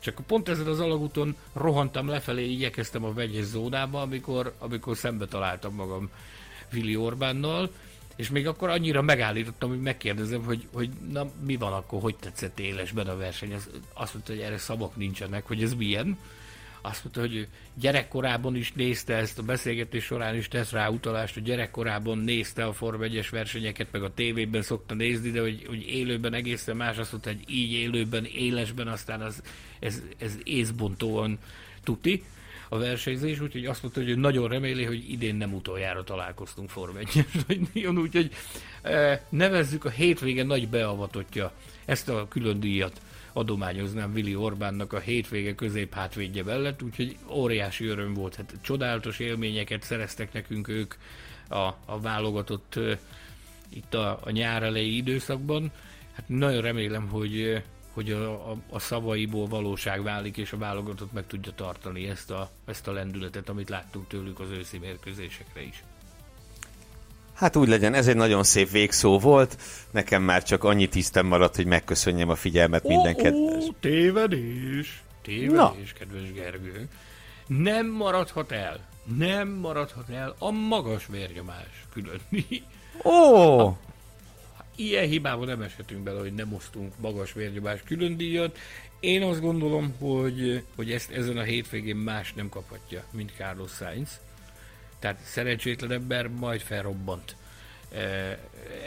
És akkor pont ezen az alagúton rohantam lefelé, igyekeztem a vegyes zónába, amikor, amikor szembe találtam magam Vili Orbánnal, és még akkor annyira megállítottam, hogy megkérdezem, hogy, hogy na mi van akkor, hogy tetszett élesben a verseny. Azt mondta, hogy erre szavak nincsenek, hogy ez milyen azt mondta, hogy gyerekkorában is nézte ezt, a beszélgetés során is tesz rá utalást, hogy gyerekkorában nézte a Form 1 versenyeket, meg a tévében szokta nézni, de hogy, hogy élőben egészen más, azt mondta, hogy így élőben, élesben, aztán az, ez, ez észbontóan tuti. A versenyzés, úgyhogy azt mondta, hogy ő nagyon reméli, hogy idén nem utoljára találkoztunk Form 1 úgyhogy e, nevezzük a hétvége nagy beavatottja ezt a külön díjat adományoznám Vili Orbánnak a hétvége közép hátvédje mellett, úgyhogy óriási öröm volt. Hát csodálatos élményeket szereztek nekünk ők a, a válogatott uh, itt a, a nyár elejé időszakban. Hát nagyon remélem, hogy hogy a, a, a szavaiból valóság válik, és a válogatott meg tudja tartani ezt a, ezt a lendületet, amit láttunk tőlük az őszi mérkőzésekre is. Hát úgy legyen, ez egy nagyon szép végszó volt. Nekem már csak annyi tisztem maradt, hogy megköszönjem a figyelmet oh, minden kedves. Oh, tévedés! Tévedés, Na. kedves Gergő. Nem maradhat el, nem maradhat el a magas vérnyomás külön. Ó! Oh. Ilyen hibával nem eshetünk bele, hogy nem osztunk magas vérnyomás külön díjat. Én azt gondolom, hogy, hogy ezt ezen a hétvégén más nem kaphatja, mint Carlos Sainz. Tehát szerencsétlen ember majd felrobbant e,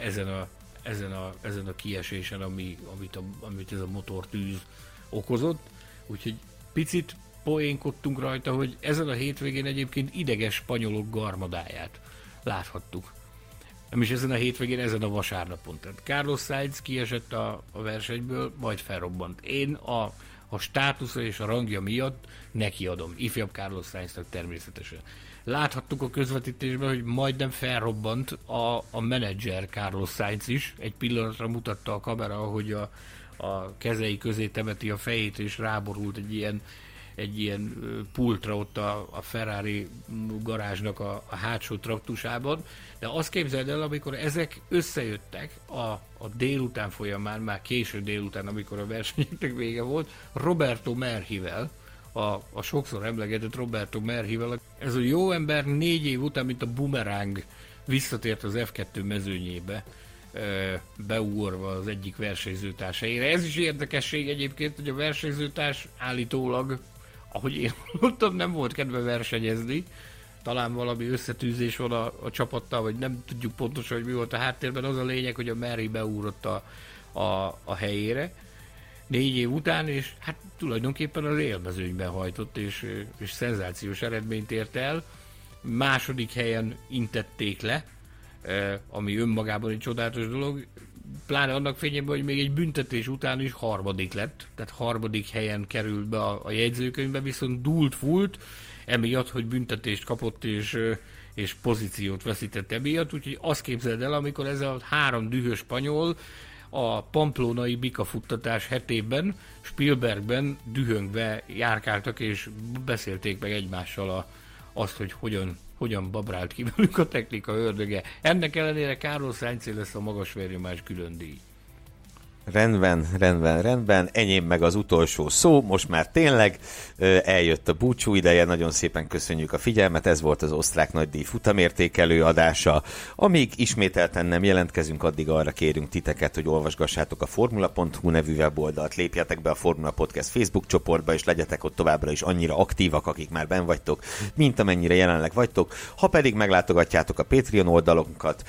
ezen a, ezen a, ezen a kiesésen, ami, amit, a, amit ez a motortűz okozott. Úgyhogy picit poénkodtunk rajta, hogy ezen a hétvégén egyébként ideges spanyolok garmadáját láthattuk nem is ezen a hétvégén, ezen a vasárnapon. Tehát Carlos Sainz kiesett a, a versenyből, majd felrobbant. Én a, a státusza és a rangja miatt nekiadom. Ifjabb Carlos Sainznak természetesen. Láthattuk a közvetítésben, hogy majdnem felrobbant a, a menedzser Carlos Sainz is. Egy pillanatra mutatta a kamera, hogy a, a kezei közé temeti a fejét, és ráborult egy ilyen egy ilyen pultra ott a, a Ferrari garázsnak a, a hátsó traktusában, de azt képzeld el, amikor ezek összejöttek a, a délután folyamán, már késő délután, amikor a versenyeknek vége volt, Roberto Merhivel, a, a sokszor emlegetett Roberto Merhivel, ez a jó ember négy év után, mint a bumerang visszatért az F2 mezőnyébe, beugorva az egyik versenyzőtársaira. Ez is érdekesség egyébként, hogy a versenyzőtárs állítólag ahogy én mondtam, nem volt kedve versenyezni, talán valami összetűzés van a, a csapattal, vagy nem tudjuk pontosan, hogy mi volt a háttérben. Az a lényeg, hogy a Mary beúrott a, a, a helyére négy év után, és hát tulajdonképpen az élmezőnyben hajtott, és, és szenzációs eredményt ért el. Második helyen intették le, eh, ami önmagában egy csodálatos dolog pláne annak fényében, hogy még egy büntetés után is harmadik lett, tehát harmadik helyen került be a, a jegyzőkönyvbe, viszont dúlt fult, emiatt, hogy büntetést kapott és, és pozíciót veszített emiatt, úgyhogy azt képzeld el, amikor ez a három dühös spanyol a pamplónai bikafuttatás hetében Spielbergben dühöngve járkáltak és beszélték meg egymással a, azt, hogy hogyan hogyan babrált ki velük a technika ördöge. Ennek ellenére Károly Száncé lesz a magas vérnyomás külön díj. Rendben, rendben, rendben. Enyém meg az utolsó szó. Most már tényleg eljött a búcsú ideje. Nagyon szépen köszönjük a figyelmet. Ez volt az osztrák nagydíj futamértékelő adása. Amíg ismételten nem jelentkezünk, addig arra kérünk titeket, hogy olvasgassátok a formula.hu nevű weboldalt, lépjetek be a Formula Podcast Facebook csoportba, és legyetek ott továbbra is annyira aktívak, akik már ben vagytok, mint amennyire jelenleg vagytok. Ha pedig meglátogatjátok a Patreon oldalunkat,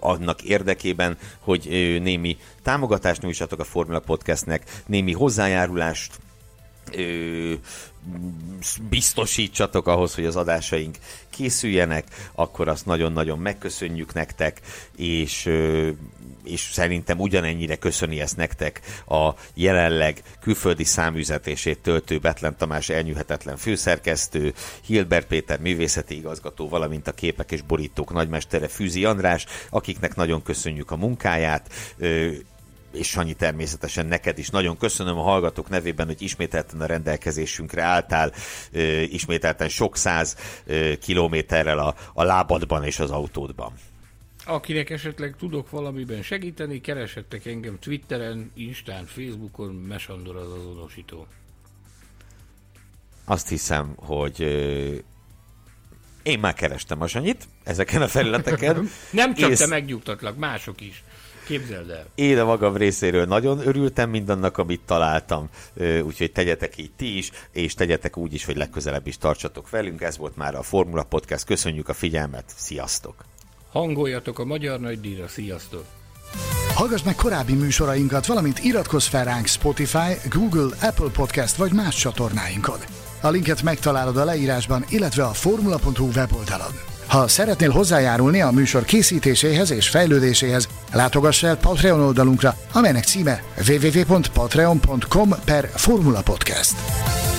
annak érdekében, hogy némi támogatást nyújtsatok a Formula Podcastnek, némi hozzájárulást ö, biztosítsatok ahhoz, hogy az adásaink készüljenek, akkor azt nagyon-nagyon megköszönjük nektek, és és szerintem ugyanennyire köszöni ezt nektek a jelenleg külföldi száműzetését töltő Betlen Tamás elnyűhetetlen főszerkesztő, Hilbert Péter művészeti igazgató, valamint a képek és borítók nagymestere Fűzi András, akiknek nagyon köszönjük a munkáját, és Sanyi természetesen neked is. Nagyon köszönöm a hallgatók nevében, hogy ismételten a rendelkezésünkre álltál, ismételten sok száz kilométerrel a, a lábadban és az autódban. Akinek esetleg tudok valamiben segíteni, keresettek engem Twitteren, Instán, Facebookon, Mesandor az azonosító. Azt hiszem, hogy én már kerestem a Sanyit ezeken a felületeken. Nem csak és... te megnyugtatlak, mások is. Képzeld el. Én a magam részéről nagyon örültem mindannak, amit találtam, úgyhogy tegyetek így ti is, és tegyetek úgy is, hogy legközelebb is tartsatok velünk. Ez volt már a Formula Podcast. Köszönjük a figyelmet, sziasztok! Hangoljatok a Magyar Nagydíjra, sziasztok! Hallgass meg korábbi műsorainkat, valamint iratkozz fel ránk Spotify, Google, Apple Podcast vagy más csatornáinkon. A linket megtalálod a leírásban, illetve a formula.hu weboldalon. Ha szeretnél hozzájárulni a műsor készítéséhez és fejlődéséhez, Látogass el Patreon oldalunkra, amelynek címe www.patreon.com per Formula Podcast.